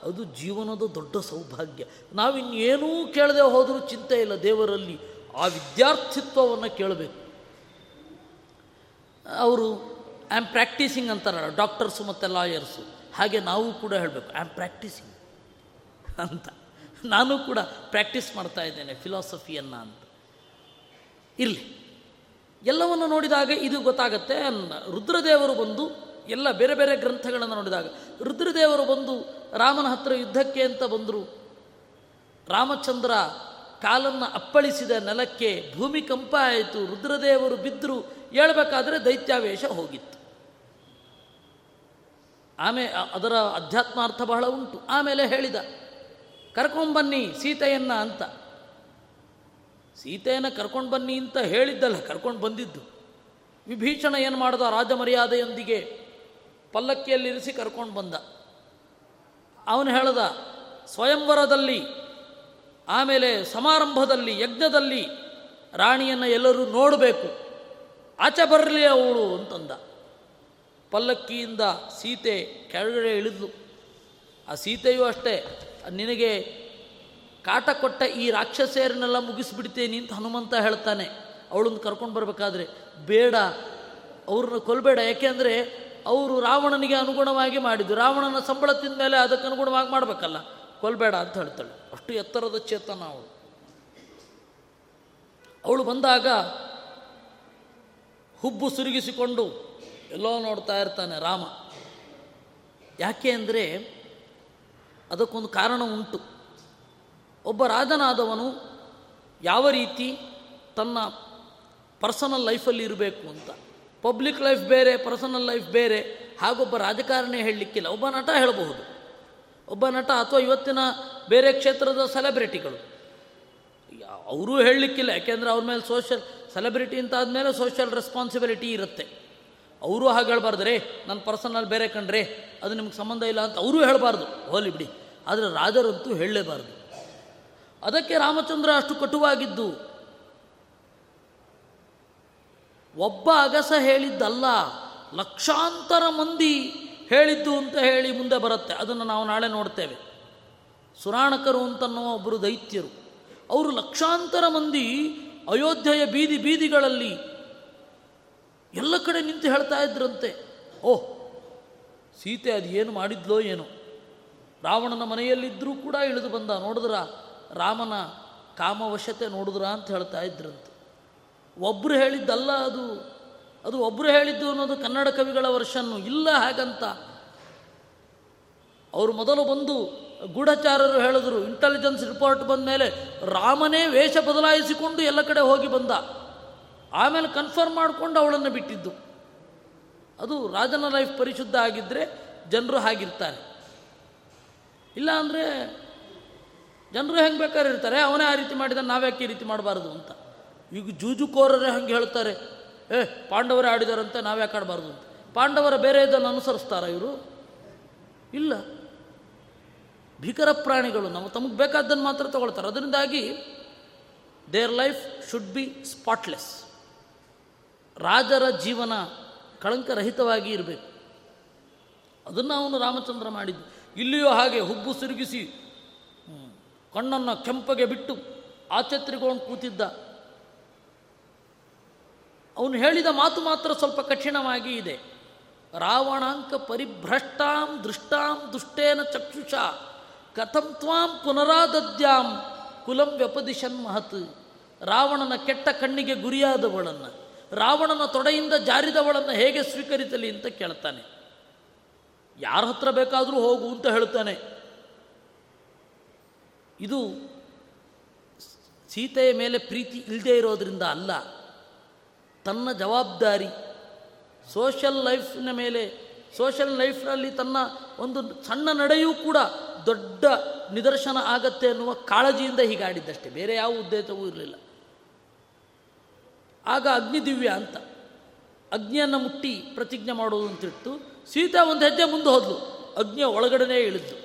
ಅದು ಜೀವನದ ದೊಡ್ಡ ಸೌಭಾಗ್ಯ. ನಾವಿನ್ನೇನೂ ಕೇಳದೆ ಹೋದರೂ ಚಿಂತೆ ಇಲ್ಲ ದೇವರಲ್ಲಿ ಆ ವಿದ್ಯಾರ್ಥಿತ್ವವನ್ನು ಕೇಳಬೇಕು. ಅವರು ಐ ಆಮ್ ಪ್ರಾಕ್ಟೀಸಿಂಗ್ ಅಂತಾರಲ್ಲ ಡಾಕ್ಟರ್ಸು ಮತ್ತು ಲಾಯರ್ಸು ಹಾಗೆ ನಾವು ಕೂಡ ಹೇಳಬೇಕು ಐ ಆಮ್ ಪ್ರಾಕ್ಟೀಸಿಂಗ್ ಅಂತ. ನಾನು ಕೂಡ ಪ್ರಾಕ್ಟೀಸ್ ಮಾಡ್ತಾ ಇದ್ದೇನೆ ಫಿಲಾಸಫಿಯನ್ನು ಅಂತ. ಇರಲಿ. ಎಲ್ಲವನ್ನು ನೋಡಿದಾಗ ಇದು ಗೊತ್ತಾಗತ್ತೆ ರುದ್ರದೇವರು ಬಂದು ಎಲ್ಲ ಬೇರೆ ಬೇರೆ ಗ್ರಂಥಗಳನ್ನು ನೋಡಿದಾಗ, ರುದ್ರದೇವರು ಬಂದು ರಾಮನ ಹತ್ರ ಯುದ್ಧಕ್ಕೆ ಅಂತ ಬಂದರು. ರಾಮಚಂದ್ರ ಕಾಲನ್ನು ಅಪ್ಪಳಿಸಿದ ನೆಲಕ್ಕೆ ಭೂಮಿ ಕಂಪ ಆಯಿತು, ರುದ್ರದೇವರು ಬಿದ್ದರು ಹೇಳ್ಬೇಕಾದ್ರೆ ದೈತ್ಯಾವೇಶ ಹೋಗಿತ್ತು. ಆಮೆ, ಅದರ ಅಧ್ಯಾತ್ಮಾರ್ಥ ಬಹಳ ಉಂಟು. ಆಮೇಲೆ ಹೇಳಿದ, ಕರ್ಕೊಂಬನ್ನಿ ಸೀತೆಯನ್ನ ಅಂತ. ಸೀತೆಯನ್ನು ಕರ್ಕೊಂಡು ಬನ್ನಿ ಅಂತ ಹೇಳಿದ್ದಲ್ಲ, ಕರ್ಕೊಂಡು ಬಂದಿದ್ದು. ವಿಭೀಷಣ ಏನು ಮಾಡ್ದ, ರಾಜಮರ್ಯಾದೆಯೊಂದಿಗೆ ಪಲ್ಲಕ್ಕಿಯಲ್ಲಿರಿಸಿ ಕರ್ಕೊಂಡು ಬಂದ. ಅವನು ಹೇಳ್ದ, ಸ್ವಯಂವರದಲ್ಲಿ, ಆಮೇಲೆ ಸಮಾರಂಭದಲ್ಲಿ, ಯಜ್ಞದಲ್ಲಿ ರಾಣಿಯನ್ನು ಎಲ್ಲರೂ ನೋಡಬೇಕು. ಆಚೆ ಬರಲಿ ಅವಳು ಅಂತಂದ. ಪಲ್ಲಕ್ಕಿಯಿಂದ ಸೀತೆ ಕೆಳಗಡೆ ಇಳಿದ್ಲು. ಆ ಸೀತೆಯೂ ಅಷ್ಟೇ, ನಿನಗೆ ಕಾಟ ಕೊಟ್ಟ ಈ ರಾಕ್ಷಸೇರನ್ನೆಲ್ಲ ಮುಗಿಸ್ಬಿಡ್ತೇನೆ ಅಂತ ಹನುಮಂತ ಹೇಳ್ತಾನೆ. ಅವಳನ್ನು ಕರ್ಕೊಂಡು ಬರಬೇಕಾದ್ರೆ ಬೇಡ, ಅವ್ರನ್ನ ಕೊಲ್ಬೇಡ. ಯಾಕೆಂದರೆ ಅವರು ರಾವಣನಿಗೆ ಅನುಗುಣವಾಗಿ ಮಾಡಿದ್ದು. ರಾವಣನ ಸಂಬಳ ತಿಂದ ಮೇಲೆ ಅದಕ್ಕೆ ಅನುಗುಣವಾಗಿ ಮಾಡಬೇಕಲ್ಲ. ಕೊಲ್ಬೇಡ ಅಂತ ಹೇಳ್ತಾಳೆ. ಅಷ್ಟು ಎತ್ತರದ ಚೇತನ ಅವಳು. ಅವಳು ಬಂದಾಗ ಹುಬ್ಬು ಸುರುಗಿಸಿಕೊಂಡು ಎಲ್ಲೋ ನೋಡ್ತಾ ಇರ್ತಾನೆ ರಾಮ. ಯಾಕೆ ಅಂದರೆ ಅದಕ್ಕೊಂದು ಕಾರಣ ಉಂಟು. ಒಬ್ಬ ರಾಜನಾದವನು ಯಾವ ರೀತಿ ತನ್ನ ಪರ್ಸನಲ್ ಲೈಫಲ್ಲಿ ಇರಬೇಕು ಅಂತ. ಪಬ್ಲಿಕ್ ಲೈಫ್ ಬೇರೆ, ಪರ್ಸನಲ್ ಲೈಫ್ ಬೇರೆ. ಹಾಗೊಬ್ಬ ರಾಜಕಾರಣಿ ಹೇಳಲಿಕ್ಕಿಲ್ಲ. ಒಬ್ಬ ನಟ ಹೇಳಬಹುದು. ಒಬ್ಬ ನಟ ಅಥವಾ ಇವತ್ತಿನ ಬೇರೆ ಕ್ಷೇತ್ರದ ಸೆಲೆಬ್ರಿಟಿಗಳು. ಅವರೂ ಹೇಳಲಿಕ್ಕಿಲ್ಲ. ಯಾಕೆಂದರೆ ಅವ್ರ ಮೇಲೆ ಸೋಷಿಯಲ್ ಸೆಲೆಬ್ರಿಟಿ ಅಂತ ಆದಮೇಲೆ ಸೋಷಿಯಲ್ ರೆಸ್ಪಾನ್ಸಿಬಿಲಿಟಿ ಇರುತ್ತೆ. ಅವರು ಹಾಗೆ ಹೇಳ್ಬಾರ್ದು. ನನ್ನ ಪರ್ಸನಲ್ ಬೇರೆ ಕಂಡ್ರೆ ಅದು ನಿಮ್ಗೆ ಸಂಬಂಧ ಇಲ್ಲ ಅಂತ ಅವರೂ ಹೇಳಬಾರ್ದು. ಹೋಲಿ ಬಿಡಿ. ಆದರೆ ರಾಜರಂತೂ ಹೇಳಲೇಬಾರ್ದು. ಅದಕ್ಕೆ ರಾಮಚಂದ್ರ ಅಷ್ಟು ಕಟುವಾಗಿದ್ದು, ಒಬ್ಬ ಅಗಸ ಹೇಳಿದ್ದಲ್ಲ, ಲಕ್ಷಾಂತರ ಮಂದಿ ಹೇಳಿದ್ದು ಅಂತ ಹೇಳಿ ಮುಂದೆ ಬರುತ್ತೆ. ಅದನ್ನು ನಾವು ನಾಳೆ ನೋಡ್ತೇವೆ. ಸುರಾಣಕರು ಅಂತನ್ನುವ ಒಬ್ಬರು ದೈತ್ಯರು. ಅವರು ಲಕ್ಷಾಂತರ ಮಂದಿ ಅಯೋಧ್ಯೆಯ ಬೀದಿ ಬೀದಿಗಳಲ್ಲಿ ಎಲ್ಲ ಕಡೆ ನಿಂತು ಹೇಳ್ತಾ ಇದ್ರಂತೆ. ಓಹ್, ಸೀತೆ ಅದು ಏನು ಮಾಡಿದ್ಲೋ ಏನೋ. ರಾವಣನ ಮನೆಯಲ್ಲಿದ್ದರೂ ಕೂಡ ಇಳಿದು ಬಂದ. ನೋಡಿದ್ರ? ರಾಮನ ಕಾಮವಶತೆ ನೋಡಿದ್ರ ಅಂತ ಹೇಳ್ತಾ ಇದ್ರಂತೆ. ಒಬ್ಬರು ಹೇಳಿದ್ದಲ್ಲ ಅದು ಅದು ಒಬ್ಬರು ಹೇಳಿದ್ದು ಅನ್ನೋದು ಕನ್ನಡ ಕವಿಗಳ ವರ್ಷನ್ನು ಇಲ್ಲ ಹಾಗಂತ. ಅವರು ಮೊದಲು ಬಂದು ಗೂಢಚಾರರು ಹೇಳಿದ್ರು ಇಂಟೆಲಿಜೆನ್ಸ್ ರಿಪೋರ್ಟ್ ಬಂದ ಮೇಲೆ ರಾಮನೇ ವೇಷ ಬದಲಾಯಿಸಿಕೊಂಡು ಎಲ್ಲ ಕಡೆ ಹೋಗಿ ಬಂದ. ಆಮೇಲೆ ಕನ್ಫರ್ಮ್ ಮಾಡಿಕೊಂಡು ಅವಳನ್ನು ಬಿಟ್ಟಿದ್ದು. ಅದು ರಾಜನ ಲೈಫ್ ಪರಿಶುದ್ಧ ಆಗಿದ್ದರೆ ಜನರು ಹಾಗಿರ್ತಾರೆ. ಇಲ್ಲ ಅಂದರೆ ಜನರು ಹೆಂಗೆ ಬೇಕಾದ್ರೆ ಇರ್ತಾರೆ, ಅವನೇ ಆ ರೀತಿ ಮಾಡಿದ ನಾವ್ಯಾಕೆ ಈ ರೀತಿ ಮಾಡಬಾರ್ದು ಅಂತ. ಈಗ ಜೂಜುಕೋರರೇ ಹಂಗೆ ಹೇಳ್ತಾರೆ, ಏ, ಪಾಂಡವರೇ ಆಡಿದಾರಂತೆ ನಾವ್ಯಾಕೆ ಆಡಬಾರ್ದು ಅಂತ. ಪಾಂಡವರ ಬೇರೆ ಇದನ್ನು ಅನುಸರಿಸ್ತಾರ ಇವರು? ಇಲ್ಲ. ಭೀಕರ ಪ್ರಾಣಿಗಳು ನಾವು ತಮಗೆ ಬೇಕಾದ್ದನ್ನು ಮಾತ್ರ ತಗೊಳ್ತಾರೆ. ಅದರಿಂದಾಗಿ, their life should be spotless. ರಾಜರ ಜೀವನ ಕಳಂಕರಹಿತವಾಗಿ ಇರಬೇಕು. ಅದನ್ನು ಅವನು ರಾಮಚಂದ್ರ ಮಾಡಿದ್ದು. ಇಲ್ಲಿಯೂ ಹಾಗೆ, ಹುಬ್ಬು ಸಿರುಗಿಸಿ ಕಣ್ಣನ್ನು ಕೆಂಪಗೆ ಬಿಟ್ಟು ಆಚೆತ್ರಿಕೊಂಡು ಕೂತಿದ್ದ. ಅವನು ಹೇಳಿದ ಮಾತು ಮಾತ್ರ ಸ್ವಲ್ಪ ಕಠಿಣವಾಗಿ ಇದೆ. ರಾವಣಾಂಕ ಪರಿಭ್ರಷ್ಟಾಂ ದೃಷ್ಟಾಂ ದುಷ್ಟೇನ ಚಕ್ಷುಷ ಕಥಂ ತ್ವಾಂ ಪುನರಾದದ್ಯಾಂ ಕುಲಂ ವ್ಯಪದಿಶನ್ ಮಹತ್. ರಾವಣನ ಕೆಟ್ಟ ಕಣ್ಣಿಗೆ ಗುರಿಯಾದವಳನ್ನು, ರಾವಣನ ತೊಡೆಯಿಂದ ಜಾರಿದವಳನ್ನು ಹೇಗೆ ಸ್ವೀಕರಿಸಲಿ ಅಂತ ಕೇಳ್ತಾನೆ. ಯಾರ ಹತ್ರ ಬೇಕಾದರೂ ಹೋಗು ಅಂತ ಹೇಳ್ತಾನೆ ಇದು ಸೀತೆಯ ಮೇಲೆ ಪ್ರೀತಿ ಇಲ್ಲದೆ ಇರೋದರಿಂದ ಅಲ್ಲ. ತನ್ನ ಜವಾಬ್ದಾರಿ ಸೋಷಿಯಲ್ ಲೈಫ್ನ ಮೇಲೆ ಸೋಷಲ್ ಲೈಫ್ನಲ್ಲಿ ತನ್ನ ಒಂದು ಸಣ್ಣ ನಡೆಯೂ ಕೂಡ ದೊಡ್ಡ ನಿದರ್ಶನ ಆಗತ್ತೆ ಅನ್ನುವ ಕಾಳಜಿಯಿಂದ ಹೀಗಾಡಿದ್ದಷ್ಟೇ ಬೇರೆ ಯಾವ ಉದ್ದೇಶವೂ ಇರಲಿಲ್ಲ. ಆಗ ಅಗ್ನಿದಿವ್ಯ ಅಂತ ಅಗ್ನಿಯನ್ನು ಮುಟ್ಟಿ ಪ್ರತಿಜ್ಞೆ ಮಾಡೋದು ಅಂತಿಟ್ಟು ಸೀತಾ ಒಂದು ಹೆಜ್ಜೆ ಮುಂದೆ ಹೋದ್ಲು. ಅಗ್ನಿಯ ಒಳಗಡೆನೇ ಇಳಿದ್ಲು.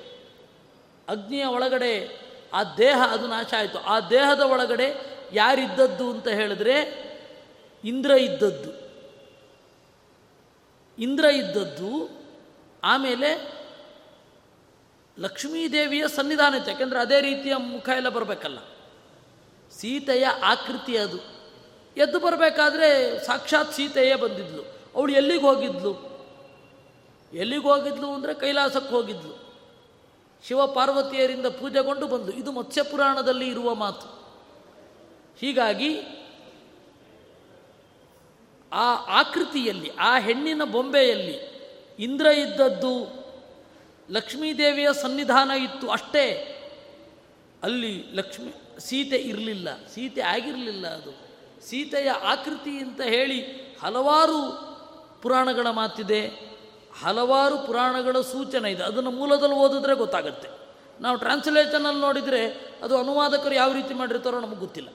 ಅಗ್ನಿಯ ಒಳಗಡೆ ಆ ದೇಹ ಅದು ನಾಶ ಆಯಿತು. ಆ ದೇಹದ ಒಳಗಡೆ ಯಾರಿದ್ದದ್ದು ಅಂತ ಹೇಳಿದ್ರೆ ಇಂದ್ರ ಇದ್ದದ್ದು. ಇಂದ್ರ ಇದ್ದದ್ದು ಆಮೇಲೆ ಲಕ್ಷ್ಮೀದೇವಿಯ ಸನ್ನಿಧಾನ ಇತ್ತು ಯಾಕೆಂದರೆ ಅದೇ ರೀತಿಯ ಮುಖ ಎಲ್ಲ ಬರಬೇಕಲ್ಲ. ಸೀತೆಯ ಆಕೃತಿ ಅದು. ಎದ್ದು ಬರಬೇಕಾದ್ರೆ ಸಾಕ್ಷಾತ್ ಸೀತೆಯೇ ಬಂದಿದ್ಲು. ಅವಳು ಎಲ್ಲಿಗೆ ಹೋಗಿದ್ಲು? ಎಲ್ಲಿಗೆ ಹೋಗಿದ್ಲು ಅಂದರೆ ಕೈಲಾಸಕ್ಕೆ ಹೋಗಿದ್ಲು. ಶಿವ ಪಾರ್ವತಿಯರಿಂದ ಪೂಜೆಗೊಂಡು ಬಂದು, ಇದು ಮತ್ಸ್ಯ ಪುರಾಣದಲ್ಲಿ ಇರುವ ಮಾತು. ಹೀಗಾಗಿ, ಆ ಆಕೃತಿಯಲ್ಲಿ, ಆ ಹೆಣ್ಣಿನ ಬೊಂಬೆಯಲ್ಲಿ ಇಂದ್ರ ಇದ್ದದ್ದು ಲಕ್ಷ್ಮೀದೇವಿಯ ಸನ್ನಿಧಾನ ಇತ್ತು ಅಷ್ಟೇ. ಅಲ್ಲಿ ಲಕ್ಷ್ಮಿ, ಸೀತೆ ಇರಲಿಲ್ಲ, ಸೀತೆ ಆಗಿರಲಿಲ್ಲ ಅದು. ಸೀತೆಯ ಆಕೃತಿ ಅಂತ ಹೇಳಿ ಹಲವಾರು ಪುರಾಣಗಳ ಮಾತಿದೆ. ಹಲವಾರು ಪುರಾಣಗಳ ಸೂಚನೆ ಇದೆ. ಅದನ್ನು ಮೂಲದಲ್ಲಿ ಓದಿದ್ರೆ ಗೊತ್ತಾಗುತ್ತೆ. ನಾವು ಟ್ರಾನ್ಸ್ಲೇಷನಲ್ಲಿ ನೋಡಿದರೆ ಅದು ಅನುವಾದಕರು ಯಾವ ರೀತಿ ಮಾಡಿರ್ತಾರೋ ನಮಗೆ ಗೊತ್ತಿಲ್ಲ.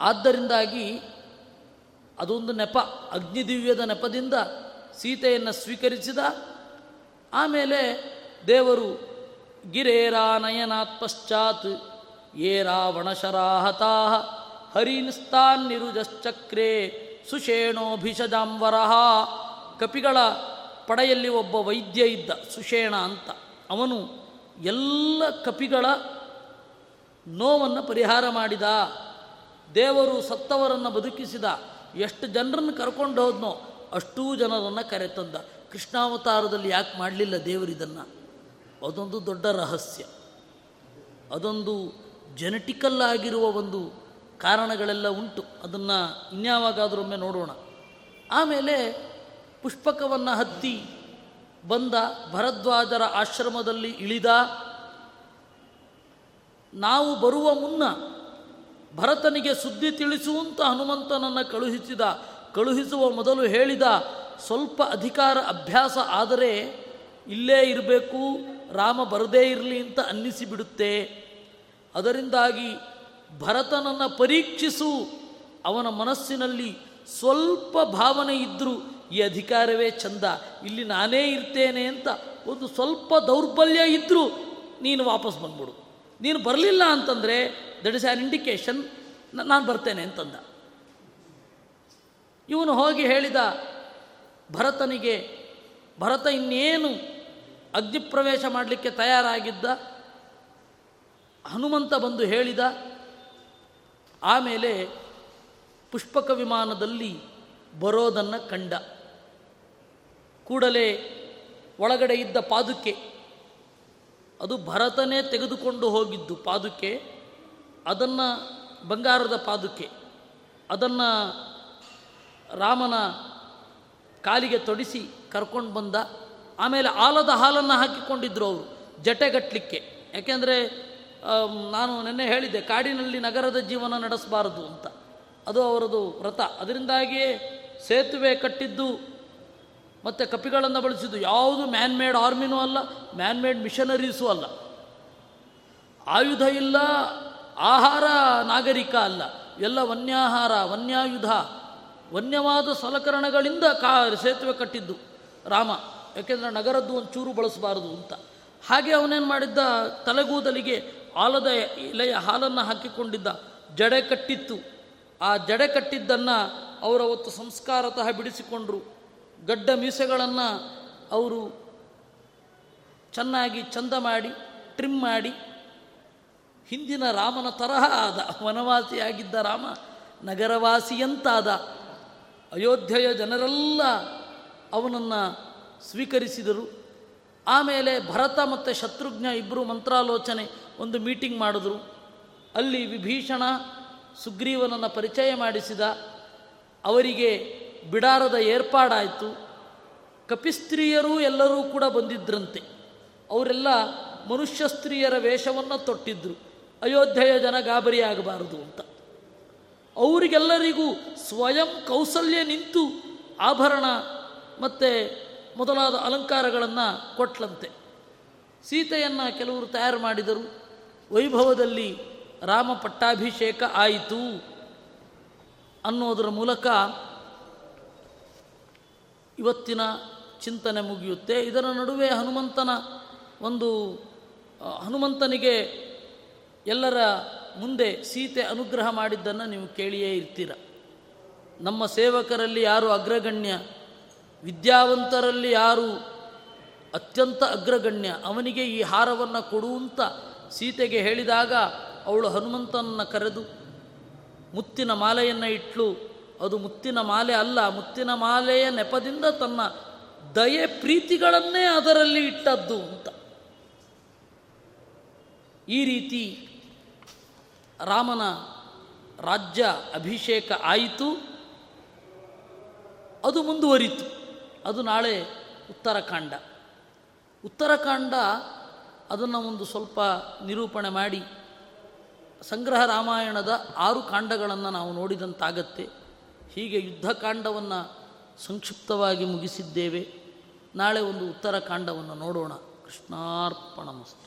ಆದ್ದರಿಂದಾಗಿ ಅದೊಂದು ನೆಪ, ಅಗ್ನಿದಿವ್ಯದ ನೆಪದಿಂದ ಸೀತೆಯನ್ನು ಸ್ವೀಕರಿಸಿದ, ಆಮೇಲೆ ದೇವರು ಗಿರೇರಾನಯನಾತ್ ಪಶ್ಚಾತ್ ಯೇ ರಾವಣಶರಾಹತಾ ಹರಿನ್ಸ್ತಾನ್ ನಿರುಜಶ್ಚಕ್ರೇ ಸುಷೇಣೋಭಿಷಜಾಂವರ ಕಪಿಗಳ ಪಡೆಯಲ್ಲಿ ಒಬ್ಬ ವೈದ್ಯ ಇದ್ದ ಸುಷೇಣ ಅಂತ. ಅವನು ಎಲ್ಲ ಕಪಿಗಳ ನೋವನ್ನು ಪರಿಹಾರ ಮಾಡಿದ. ದೇವರು ಸತ್ತವರನ್ನು ಬದುಕಿಸಿದ. ಎಷ್ಟು ಜನರನ್ನು ಕರ್ಕೊಂಡು ಹೋದ್ನೋ ಅಷ್ಟೂ ಜನರನ್ನು ಕರೆತಂದ. ಕೃಷ್ಣಾವತಾರದಲ್ಲಿ ಯಾಕೆ ಮಾಡಲಿಲ್ಲ ದೇವರಿದನ್ನು ಅದೊಂದು ದೊಡ್ಡ ರಹಸ್ಯ. ಅದೊಂದು ಜೆನೆಟಿಕಲ್ ಆಗಿರುವ ಒಂದು ಕಾರಣಗಳೆಲ್ಲ ಉಂಟು. ಅದನ್ನು ಇನ್ಯಾವಾಗಾದ್ರೊಮ್ಮೆ ನೋಡೋಣ. ಆಮೇಲೆ ಪುಷ್ಪಕವನ್ನು ಹತ್ತಿ ಬಂದ ಭರದ್ವಾಜರ ಆಶ್ರಮದಲ್ಲಿ ಇಳಿದ ನಾವು ಬರುವ ಮುನ್ನ ಭರತನಿಗೆ ಸುದ್ದಿ ತಿಳಿಸುವಂತ ಹನುಮಂತನನ್ನು ಕಳುಹಿಸಿದ, ಕಳುಹಿಸುವ ಮೊದಲು ಹೇಳಿದ ಸ್ವಲ್ಪ ಅಧಿಕಾರ ಅಭ್ಯಾಸ ಆದರೆ ಇಲ್ಲೇ ಇರಬೇಕು, ರಾಮ ಬರದೇ ಇರಲಿ ಅಂತ ಅನ್ನಿಸಿಬಿಡುತ್ತೆ. ಅದರಿಂದಾಗಿ ಭರತನನ್ನು ಪರೀಕ್ಷಿಸು, ಅವನ ಮನಸ್ಸಿನಲ್ಲಿ ಸ್ವಲ್ಪ ಭಾವನೆ ಇದ್ದರೂ ಈ ಅಧಿಕಾರವೇ ಚಂದ, ಇಲ್ಲಿ ನಾನೇ ಇರ್ತೇನೆ ಅಂತ ಒಂದು ಸ್ವಲ್ಪ ದೌರ್ಬಲ್ಯ ಇದ್ದರೂ ನೀನು ವಾಪಸ್ ಬಂದ್ಬಿಡು. ನೀನು ಬರಲಿಲ್ಲ ಅಂತಂದರೆ ದಟ್ ಇಸ್ ಆ್ಯನ್ ಇಂಡಿಕೇಶನ್ ನಾನು ಬರ್ತೇನೆ ಅಂತಂದ. ಇವನು ಹೋಗಿ ಹೇಳಿದ, ಭರತನಿಗೆ, ಭರತ ಇನ್ನೇನು ಅಗ್ನಿಪ್ರವೇಶ ಮಾಡಲಿಕ್ಕೆ ತಯಾರಾಗಿದ್ದ? ಹನುಮಂತ ಬಂದು ಹೇಳಿದ, ಆಮೇಲೆ ಪುಷ್ಪಕ ವಿಮಾನದಲ್ಲಿ ಬರೋದನ್ನು ಕಂಡ. ಕೂಡಲೇ ಒಳಗಡೆ ಇದ್ದ ಪಾದುಕೆ. ಅದು ಭರತನೇ ತೆಗೆದುಕೊಂಡು ಹೋಗಿದ್ದು ಪಾದುಕೆ. ಅದನ್ನು ಬಂಗಾರದ ಪಾದುಕೆ. ಅದನ್ನು ರಾಮನ ಕಾಲಿಗೆ ತೊಡಿಸಿ ಕರ್ಕೊಂಡು ಬಂದ. ಆಮೇಲೆ ಆಲದ ಹಾಲನ್ನು ಹಾಕಿಕೊಂಡಿದ್ದರು ಅವರು ಜಟೆಗಟ್ಟಲಿಕ್ಕೆ ಯಾಕೆಂದರೆ ನಾನು ನಿನ್ನೆ ಹೇಳಿದ್ದೆ, ಕಾಡಿನಲ್ಲಿ ನಗರದ ಜೀವನ ನಡೆಸಬಾರದು ಅಂತ. ಅದು ಅವರದು ವ್ರತ. ಅದರಿಂದಾಗಿಯೇ ಸೇತುವೆ ಕಟ್ಟಿದ್ದು, ಮತ್ತು ಕಪಿಗಳನ್ನು ಬಳಸಿದ್ದು. ಯಾವುದು ಮ್ಯಾನ್ ಮೇಡ್ ಆರ್ಮಿನೂ ಅಲ್ಲ ಮ್ಯಾನ್ ಮೇಡ್ ಮಿಷನರೀಸೂ ಅಲ್ಲ. ಆಯುಧ ಇಲ್ಲ, ಆಹಾರ ನಾಗರಿಕ ಅಲ್ಲ. ಎಲ್ಲ ವನ್ಯಾಹಾರ, ವನ್ಯಾಯುಧ, ವನ್ಯವಾದ ಸಲಕರಣಗಳಿಂದ ಕಾ, ಸೇತುವೆ ಕಟ್ಟಿದ್ದು ರಾಮ. ಯಾಕೆಂದರೆ ನಗರದ್ದು ಒಂದು ಚೂರು ಬಳಸಬಾರದು ಅಂತ. ಹಾಗೆ ಅವನೇನು ಮಾಡಿದ್ದ? ತಲೆಗೂದಲಿಗೆ ಆಲದ ಎಲೆಯ ಹಾಲನ್ನು ಹಾಕಿಕೊಂಡಿದ್ದ. ಜಡೆ ಕಟ್ಟಿತ್ತು. ಆ ಜಡೆ ಕಟ್ಟಿದ್ದನ್ನು ಅವರ ಅವತ್ತು ಸಂಸ್ಕಾರತಃ ಬಿಡಿಸಿಕೊಂಡರು. ಗಡ್ಡ ಮೀಸೆಗಳನ್ನು ಅವರು ಚೆನ್ನಾಗಿ ಚಂದ ಮಾಡಿ ಟ್ರಿಮ್ ಮಾಡಿ, ಹಿಂದಿನ ರಾಮನ ತರಹ ಆದ, ವನವಾಸಿಯಾಗಿದ್ದ ರಾಮ ನಗರವಾಸಿಯಂತಾದ, ಅಯೋಧ್ಯೆಯ ಜನರೆಲ್ಲ ಅವನನ್ನು ಸ್ವೀಕರಿಸಿದರು. ಆಮೇಲೆ ಭರತ ಮತ್ತು ಶತ್ರುಘ್ನ ಇಬ್ಬರು ಮಂತ್ರಾಲೋಚನೆ ಒಂದು ಮೀಟಿಂಗ್ ಮಾಡಿದ್ರು. ಅಲ್ಲಿ ವಿಭೀಷಣ ಸುಗ್ರೀವನನ್ನು ಪರಿಚಯ ಮಾಡಿಸಿದ. ಅವರಿಗೆ ಬಿಡಾರದ ಏರ್ಪಾಡಾಯಿತು. ಕಪಿಸ್ತ್ರೀಯರು ಎಲ್ಲರೂ ಕೂಡ ಬಂದಿದ್ರಂತೆ. ಅವರೆಲ್ಲ ಮನುಷ್ಯ ಸ್ತ್ರೀಯರ ವೇಷವನ್ನು ತೊಟ್ಟಿದ್ರು. ಅಯೋಧ್ಯೆಯ ಜನ ಗಾಬರಿಯಾಗಬಾರದು ಅಂತ. ಅವರಿಗೆಲ್ಲರಿಗೂ ಸ್ವಯಂ ಕೌಸಲ್ಯ ನಿಂತು ಆಭರಣ ಮತ್ತು ಮೊದಲಾದ ಅಲಂಕಾರಗಳನ್ನು ಕೊಟ್ಲಂತೆ. ಸೀತೆಯನ್ನು ಕೆಲವರು ತಯಾರು ಮಾಡಿದರು. ವೈಭವದಲ್ಲಿ ರಾಮ ಪಟ್ಟಾಭಿಷೇಕ ಆಯಿತು. ಅನ್ನೋದರ ಮೂಲಕ ಇವತ್ತಿನ ಚಿಂತನೆ ಮುಗಿಯುತ್ತೆ. ಇದರ ನಡುವೆ ಹನುಮಂತನ ಒಂದು ಹನುಮಂತನಿಗೆ ಎಲ್ಲರ ಮುಂದೆ ಸೀತೆ ಅನುಗ್ರಹ ಮಾಡಿದ್ದನ್ನು ನೀವು ಕೇಳಿಯೇ ಇರ್ತೀರ. ನಮ್ಮ ಸೇವಕರಲ್ಲಿ ಯಾರು ಅಗ್ರಗಣ್ಯ, ವಿದ್ಯಾವಂತರಲ್ಲಿ ಯಾರು ಅತ್ಯಂತ ಅಗ್ರಗಣ್ಯ, ಅವನಿಗೆ ಈ ಹಾರವನ್ನು ಕೊಡುವಂತ ಸೀತೆಗೆ ಹೇಳಿದಾಗ ಅವಳು ಹನುಮಂತನನ್ನು ಕರೆದು ಮುತ್ತಿನ ಮಾಲೆಯನ್ನು ಇಟ್ಲು. ಅದು ಮುತ್ತಿನ ಮಾಲೆ ಅಲ್ಲ, ಮುತ್ತಿನ ಮಾಲೆಯ ನೆಪದಿಂದ ತನ್ನ ದಯೆ ಪ್ರೀತಿಗಳನ್ನೇ ಅದರಲ್ಲಿ ಇಟ್ಟದ್ದು ಅಂತ. ಈ ರೀತಿ ರಾಮನ ರಾಜ್ಯ ಅಭಿಷೇಕ ಆಯಿತು. ಅದು ಮುಂದುವರಿತು. ಅದು ನಾಳೆ ಉತ್ತರಕಾಂಡ. ಉತ್ತರಕಾಂಡ ಅದನ್ನು ಒಂದು ಸ್ವಲ್ಪ ನಿರೂಪಣೆ ಮಾಡಿ ಸಂಗ್ರಹ ರಾಮಾಯಣದ ಆರು ಕಾಂಡಗಳನ್ನು ನಾವು ನೋಡಿದಂತಾಗತ್ತೆ. ಹೀಗೆ ಯುದ್ಧಕಾಂಡವನ್ನು ಸಂಕ್ಷಿಪ್ತವಾಗಿ ಮುಗಿಸಿದ್ದೇವೆ. ನಾಳೆ ಒಂದು ಉತ್ತರಕಾಂಡವನ್ನು ನೋಡೋಣ. ಕೃಷ್ಣಾರ್ಪಣಮಸ್ತು.